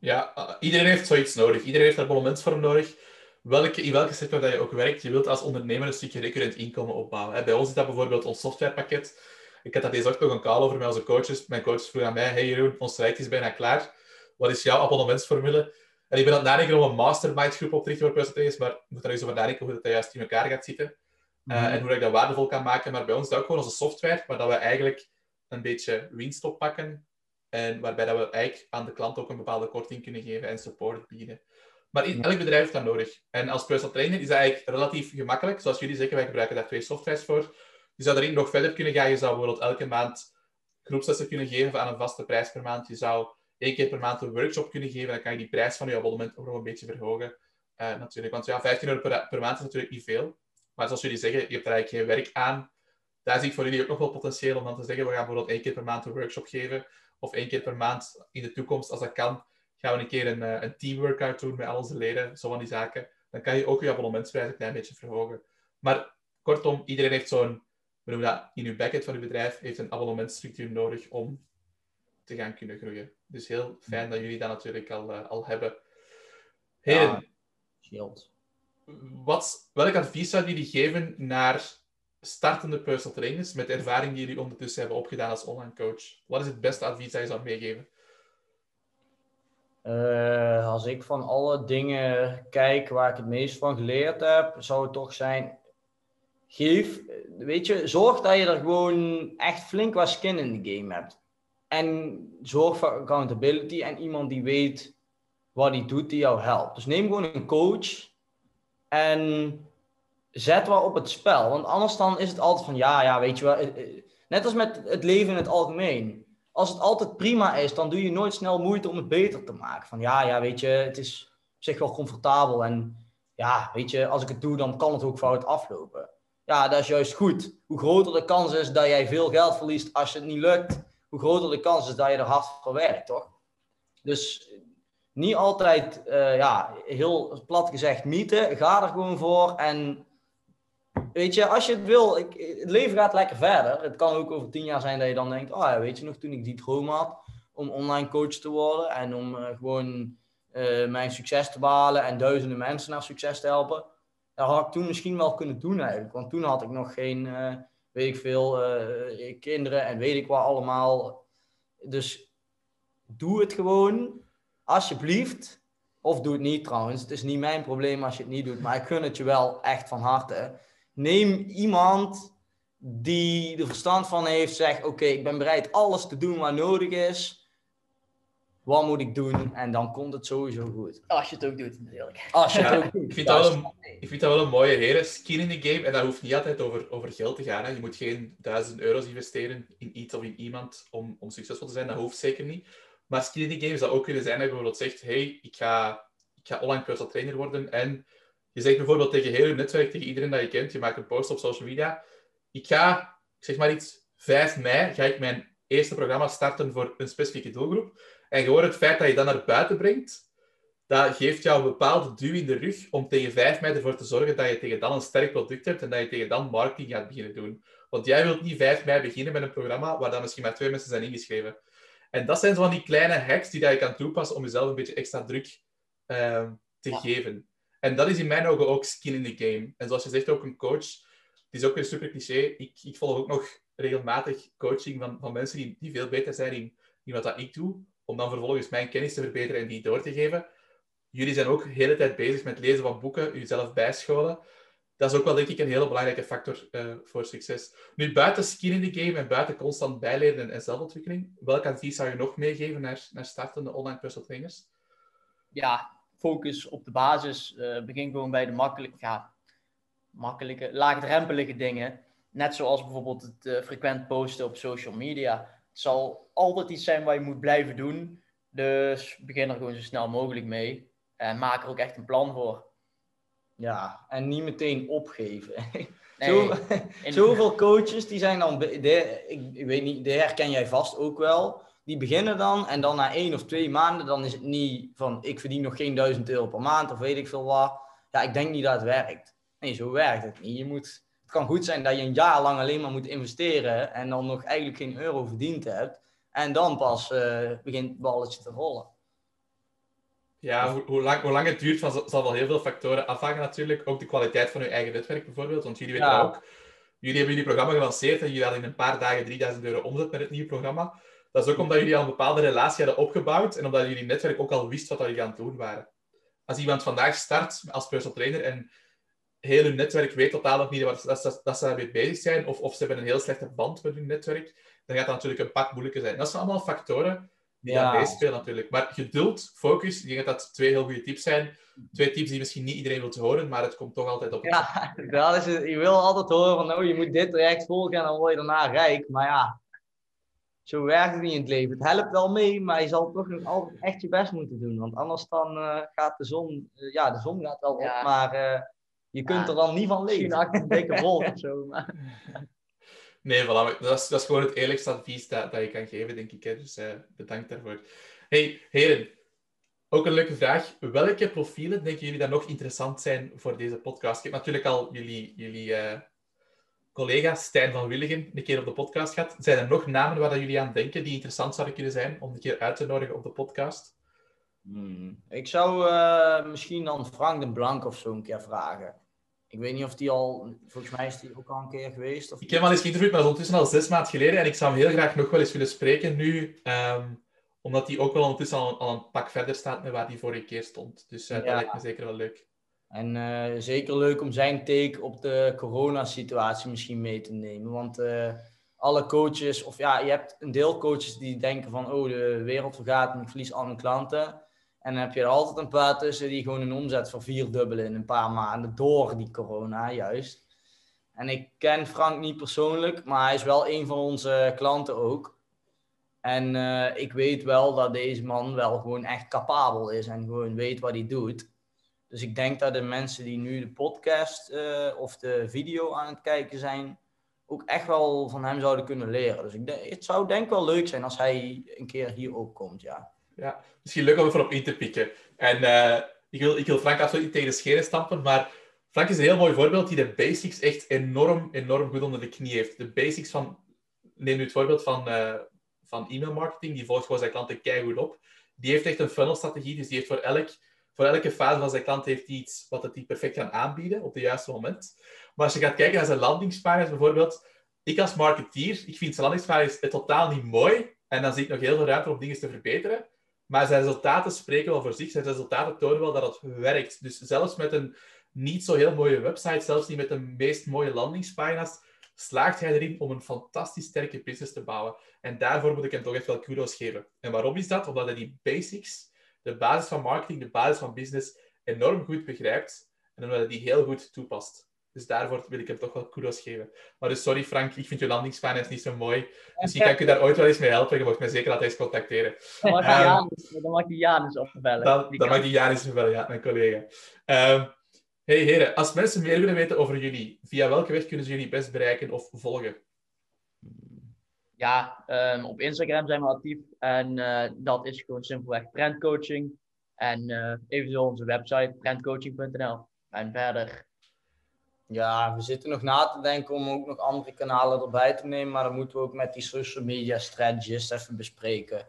Speaker 1: Ja, uh, iedereen heeft zoiets nodig. Iedereen heeft een abonnementsvorm nodig. Welke, in welke sector dat je ook werkt, je wilt als ondernemer een stukje recurrent inkomen opbouwen. Hè. Bij ons is dat bijvoorbeeld ons softwarepakket. Ik had dat deze ook nog een call over met onze coaches. Mijn coaches vroegen aan mij, hey Jeroen, ons traject is bijna klaar. Wat is jouw abonnementsformule? En ik ben aan het nadenken om een mastermind groep op te richten voor personeel maar ik moet daar eens over nadenken hoe dat juist in elkaar gaat zitten. Uh, En hoe ik dat waardevol kan maken. Maar bij ons is dat ook gewoon onze software, waar dat we eigenlijk een beetje winst op pakken. En waarbij dat we eigenlijk aan de klant ook een bepaalde korting kunnen geven en support bieden. Maar elk bedrijf heeft dat nodig. En als personal trainer is dat eigenlijk relatief gemakkelijk. Zoals jullie zeggen, wij gebruiken daar twee softwares voor. Je zou erin nog verder kunnen gaan. Je zou bijvoorbeeld elke maand groepslessen kunnen geven aan een vaste prijs per maand. Je zou één keer per maand een workshop kunnen geven, dan kan je die prijs van je abonnement ook nog een beetje verhogen. Uh, natuurlijk. Want ja, 15 euro per, per, maand is natuurlijk niet veel. Maar zoals jullie zeggen, je hebt er eigenlijk geen werk aan. Daar zie ik voor jullie ook nog wel potentieel om dan te zeggen, we gaan bijvoorbeeld één keer per maand een workshop geven. Of één keer per maand in de toekomst, als dat kan, gaan we een keer een, uh, een teamworkout doen met al onze leden. Zo van die zaken. Dan kan je ook je abonnementsprijs een klein beetje verhogen. Maar kortom, iedereen heeft zo'n, we noemen dat in uw backend van uw bedrijf, heeft een abonnementstructuur nodig om te gaan kunnen groeien. Dus heel fijn dat jullie dat natuurlijk al, uh, al hebben. Heren,
Speaker 3: ja,
Speaker 1: wat, welk advies zouden jullie geven naar startende personal trainers met de ervaring die jullie ondertussen hebben opgedaan als online coach? Wat is het beste advies dat je zou meegeven?
Speaker 3: Uh, als ik van alle dingen kijk waar ik het meest van geleerd heb, zou het toch zijn: geef, weet je, zorg dat je er gewoon echt flink wat skin in de game hebt. En zorg voor accountability en iemand die weet wat hij doet die jou helpt. Dus neem gewoon een coach en zet wat op het spel. Want anders dan is het altijd van, ja, ja, weet je wel. Eh, eh, net als met het leven in het algemeen. Als het altijd prima is, dan doe je nooit snel moeite om het beter te maken. Van ja, ja, weet je, het is op zich wel comfortabel. En ja, weet je, als ik het doe, dan kan het ook fout aflopen. Ja, dat is juist goed. Hoe groter de kans is dat jij veel geld verliest als het niet lukt, hoe groter de kans is dat je er hard voor werkt, toch? Dus niet altijd, uh, ja, heel plat gezegd, mieten. Ga er gewoon voor en weet je, als je het wil, ik, het leven gaat lekker verder. Het kan ook over tien jaar zijn dat je dan denkt, oh ja, weet je nog, toen ik die droom had om online coach te worden en om uh, gewoon uh, mijn succes te behalen en duizenden mensen naar succes te helpen. Dat had ik toen misschien wel kunnen doen eigenlijk. Want toen had ik nog geen, uh, weet ik veel, kinderen en weet ik wat allemaal. Dus doe het gewoon, alsjeblieft. Of doe het niet trouwens. Het is niet mijn probleem als je het niet doet. Maar ik gun het je wel echt van harte neem iemand die er verstand van heeft, zegt: Oké, ik ben bereid alles te doen wat nodig is. Wat moet ik doen? En dan komt het sowieso goed.
Speaker 2: Als je het ook doet, natuurlijk.
Speaker 3: Als je het ook
Speaker 1: doet. Ik vind, dat wel een, ik vind dat wel een mooie heren. Skin in the game. En dat hoeft niet altijd over, over geld te gaan. Hè. Je moet geen duizend euro's investeren in iets of in iemand om, om succesvol te zijn. Dat hoeft zeker niet. Maar skin in the game zou ook kunnen zijn dat je bijvoorbeeld zegt: Hey, ik ga, ik ga online personal trainer worden. En je zegt bijvoorbeeld tegen heel je netwerk, tegen iedereen dat je kent, je maakt een post op social media. Ik ga, ik zeg maar iets, 5 mei ga ik mijn eerste programma starten voor een specifieke doelgroep. En gewoon het feit dat je dat naar buiten brengt, dat geeft jou een bepaalde duw in de rug om tegen 5 mei ervoor te zorgen dat je tegen dan een sterk product hebt en dat je tegen dan marketing gaat beginnen doen. Want jij wilt niet 5 mei beginnen met een programma waar dan misschien maar twee mensen zijn ingeschreven. En dat zijn zo van die kleine hacks die dat je kan toepassen om jezelf een beetje extra druk uh, te geven. En dat is in mijn ogen ook skin in the game. En zoals je zegt, ook een coach. Het is ook weer super cliché. Ik, ik volg ook nog regelmatig coaching van, van mensen die, die veel beter zijn in, in wat dat ik doe. Om dan vervolgens mijn kennis te verbeteren en die door te geven. Jullie zijn ook de hele tijd bezig met lezen van boeken, jezelf bijscholen. Dat is ook wel, denk ik, een hele belangrijke factor uh, voor succes. Nu, buiten skin in the game en buiten constant bijleren en zelfontwikkeling, welk advies zou je nog meegeven naar, naar startende online personal trainers?
Speaker 2: Ja, focus op de basis. Uh, begin gewoon bij de makkelijke, ja, makkelijke, laagdrempelige dingen. Net zoals bijvoorbeeld het uh, frequent posten op social media. Het zal altijd iets zijn wat je moet blijven doen. Dus begin er gewoon zo snel mogelijk mee. En maak er ook echt een plan voor.
Speaker 3: Ja, en niet meteen opgeven. Nee, Zo, zoveel coaches die zijn dan. De, ik, ik, weet niet, de herken jij vast ook wel die beginnen dan en dan na één of twee maanden, dan is het niet van ik verdien nog geen duizend euro per maand of weet ik veel wat. Ja, ik denk niet dat het werkt. Nee, zo werkt het niet. Je moet, het kan goed zijn dat je een jaar lang alleen maar moet investeren en dan nog eigenlijk geen euro verdiend hebt. En dan pas uh, begint het balletje te rollen.
Speaker 1: Ja, hoe, hoe, lang, hoe lang het duurt, zal, zal wel heel veel factoren afhangen natuurlijk. Ook de kwaliteit van uw eigen netwerk bijvoorbeeld. Want jullie weten ook, jullie hebben jullie programma gelanceerd en jullie hadden in een paar dagen 3000 euro omzet met het nieuwe programma. Dat is ook omdat jullie al een bepaalde relatie hadden opgebouwd en omdat jullie netwerk ook al wist wat jullie aan het doen waren. Als iemand vandaag start als personal trainer en heel hun netwerk weet totaal nog niet dat, dat, dat ze daarmee bezig zijn, of, of ze hebben een heel slechte band met hun netwerk, dan gaat dat natuurlijk een pak moeilijker zijn. Dat zijn allemaal factoren die ja. aan meespelen natuurlijk. Maar geduld, focus, ik denk dat dat twee heel goede tips zijn. Twee tips die misschien niet iedereen wil horen, maar het komt toch altijd op.
Speaker 3: Ja, dat is je wil altijd horen van, oh, je moet dit traject volgen en dan word je daarna rijk. Maar ja, zo werkt het niet in het leven. Het helpt wel mee, maar je zal toch nog altijd echt je best moeten doen. Want anders dan uh, gaat de zon, uh, ja, de zon gaat wel op, maar uh, je kunt ja, er dan niet van leven. Misschien een dikke vol of zo. Maar...
Speaker 1: Nee, voilà. Dat is, dat is gewoon het eerlijkste advies dat, dat je kan geven, denk ik. Hè. Dus bedankt daarvoor. Hey, heren. Ook een leuke vraag. Welke profielen denken jullie dat nog interessant zijn voor deze podcast? Ik heb natuurlijk al jullie, jullie collega Stijn van Willigen een keer op de podcast gehad. Zijn er nog namen waar jullie aan denken die interessant zouden kunnen zijn om een keer uit te nodigen op de podcast?
Speaker 3: Hmm. Ik zou uh, misschien dan Frank de Blank of zo een keer vragen. Ik weet niet of die al, volgens mij is die ook al een keer geweest. Of...
Speaker 1: Ik heb hem al eens geïnterviewd, maar dat is ondertussen al zes maanden geleden. En ik zou hem heel graag nog wel eens willen spreken nu, um, omdat hij ook wel ondertussen al, al, een pak verder staat met waar hij vorige keer stond. Dus uh, ja. dat lijkt me zeker wel leuk.
Speaker 3: En uh, zeker leuk om zijn take op de coronasituatie misschien mee te nemen. Want uh, alle coaches, of ja, je hebt een deel coaches die denken van, oh, de wereld vergaat en ik verlies al mijn klanten. En dan heb je er altijd een paar tussen die gewoon een omzet voor vierdubbelen in een paar maanden door die corona juist. En ik ken Frank niet persoonlijk, maar hij is wel een van onze klanten ook. En uh, ik weet wel dat deze man wel gewoon echt capabel is en gewoon weet wat hij doet. Dus ik denk dat de mensen die nu de podcast uh, of de video aan het kijken zijn, ook echt wel van hem zouden kunnen leren. Dus ik denk, het zou denk wel leuk zijn als hij een keer hier ook komt, ja.
Speaker 1: Ja, misschien leuk om er op in te pikken. En uh, ik, wil, ik wil Frank absoluut niet tegen de schenen stampen, maar Frank is een heel mooi voorbeeld die de basics echt enorm, enorm goed onder de knie heeft. De basics van, neem nu het voorbeeld van, uh, van e-mail marketing, die volgt gewoon zijn klanten keihard op. Die heeft echt een funnelstrategie, dus die heeft voor, elk, voor elke fase van zijn klant heeft die iets wat het die perfect kan aanbieden op het juiste moment. Maar als je gaat kijken naar zijn landingspagina's bijvoorbeeld, ik als marketeer, ik vind zijn landingspagina's totaal niet mooi en dan zie ik nog heel veel ruimte om dingen te verbeteren. Maar zijn resultaten spreken wel voor zich. Zijn resultaten tonen wel dat het werkt. Dus zelfs met een niet zo heel mooie website, zelfs niet met de meest mooie landingspagina's, slaagt hij erin om een fantastisch sterke business te bouwen. En daarvoor moet ik hem toch echt wel kudos geven. En waarom is dat? Omdat hij die basics, de basis van marketing, de basis van business, enorm goed begrijpt. En omdat hij die heel goed toepast. Dus daarvoor wil ik hem toch wel kudos geven. Maar dus sorry Frank, ik vind je landingspagina niet zo mooi. Misschien kan ik je daar ooit wel eens mee helpen. Je mag mij zeker altijd eens contacteren.
Speaker 2: Dan mag je um, Janus, dan mag je Janus opbellen.
Speaker 1: Dan, dan mag je Janus opbellen, ja, mijn collega. Um, hey heren, als mensen meer willen weten over jullie, via welke weg kunnen ze jullie best bereiken of volgen?
Speaker 2: Ja, um, op Instagram zijn we actief. En uh, dat is gewoon simpelweg trendcoaching. En uh, eventueel onze website, trendcoaching.nl. En verder
Speaker 3: ja, we zitten nog na te denken om ook nog andere kanalen erbij te nemen. Maar dan moeten we ook met die social media strategist even bespreken.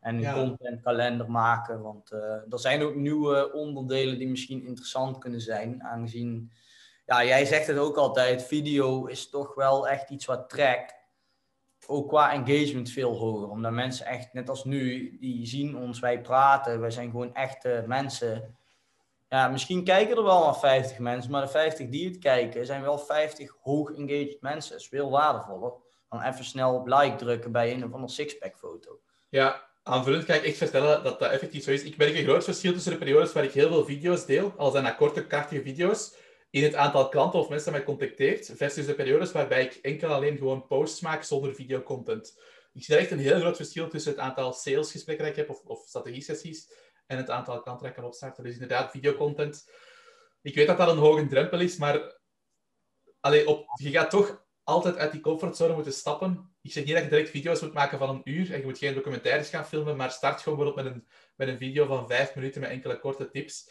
Speaker 3: En een ja. contentkalender maken. Want uh, er zijn ook nieuwe onderdelen die misschien interessant kunnen zijn. Aangezien, ja, jij zegt het ook altijd, video is toch wel echt iets wat trekt. Ook qua engagement veel hoger. Omdat mensen echt, net als nu, die zien ons, wij praten. Wij zijn gewoon echte mensen ja, misschien kijken er wel maar 50 mensen, maar de 50 die het kijken zijn wel 50 hoog engaged mensen. Dat is veel waardevoller dan even snel op like drukken bij een of andere sixpack foto.
Speaker 1: Ja, aanvullend kan ik vertellen dat dat effectief zo is. Ik merk een groot verschil tussen de periodes waar ik heel veel video's deel, al zijn dat korte, krachtige video's, in het aantal klanten of mensen mij contacteert, versus de periodes waarbij ik enkel alleen gewoon posts maak zonder videocontent. Ik zie echt een heel groot verschil tussen het aantal salesgesprekken dat ik heb of, of strategie-sessies en het aantal klanten dat kan opstarten. Dus inderdaad, videocontent. Ik weet dat dat een hoge drempel is, maar allee, op, je gaat toch altijd uit die comfortzone moeten stappen. Ik zeg niet dat je direct video's moet maken van een uur en je moet geen documentaires gaan filmen, maar start gewoon bijvoorbeeld met een, met een video van vijf minuten met enkele korte tips.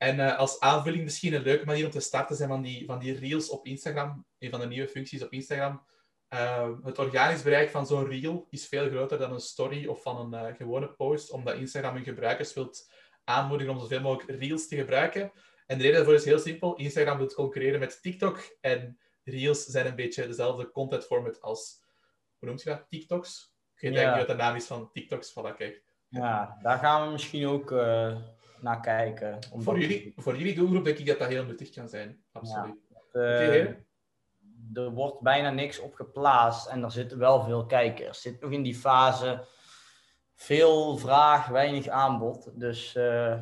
Speaker 1: En uh, als aanvulling misschien een leuke manier om te starten zijn van die, van die reels op Instagram. Een van de nieuwe functies op Instagram. Uh, het organisch bereik van zo'n reel is veel groter dan een story of van een uh, gewone post, omdat Instagram hun gebruikers wilt aanmoedigen om zoveel mogelijk reels te gebruiken. En de reden daarvoor is heel simpel. Instagram wil concurreren met TikTok en reels zijn een beetje dezelfde content format als, hoe noemt je dat, TikToks? Ik weet eigenlijk niet wat de naam is van TikToks. Voilà, kijk.
Speaker 3: Ja, daar gaan we misschien ook naar kijken.
Speaker 1: Voor jullie, voor jullie doelgroep denk ik dat dat heel nuttig kan zijn. Absoluut. Ja,
Speaker 3: okay, er wordt bijna niks op geplaatst en er zitten wel veel kijkers. Zit nog in die fase veel vraag, weinig aanbod. Dus uh,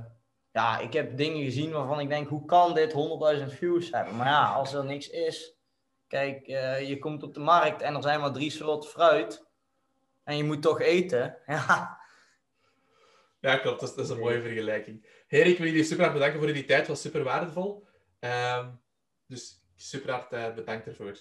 Speaker 3: ja, ik heb dingen gezien waarvan ik denk, hoe kan dit 100.000 views hebben? Maar ja, als er niks is, kijk, uh, je komt op de markt en er zijn maar drie soorten fruit en je moet toch eten. Ja.
Speaker 1: Ja, klopt. Dat is, dat is een mooie vergelijking. Heer, ik wil jullie super bedanken voor jullie tijd. Het was super waardevol. Um, dus super hard uh, bedankt ervoor.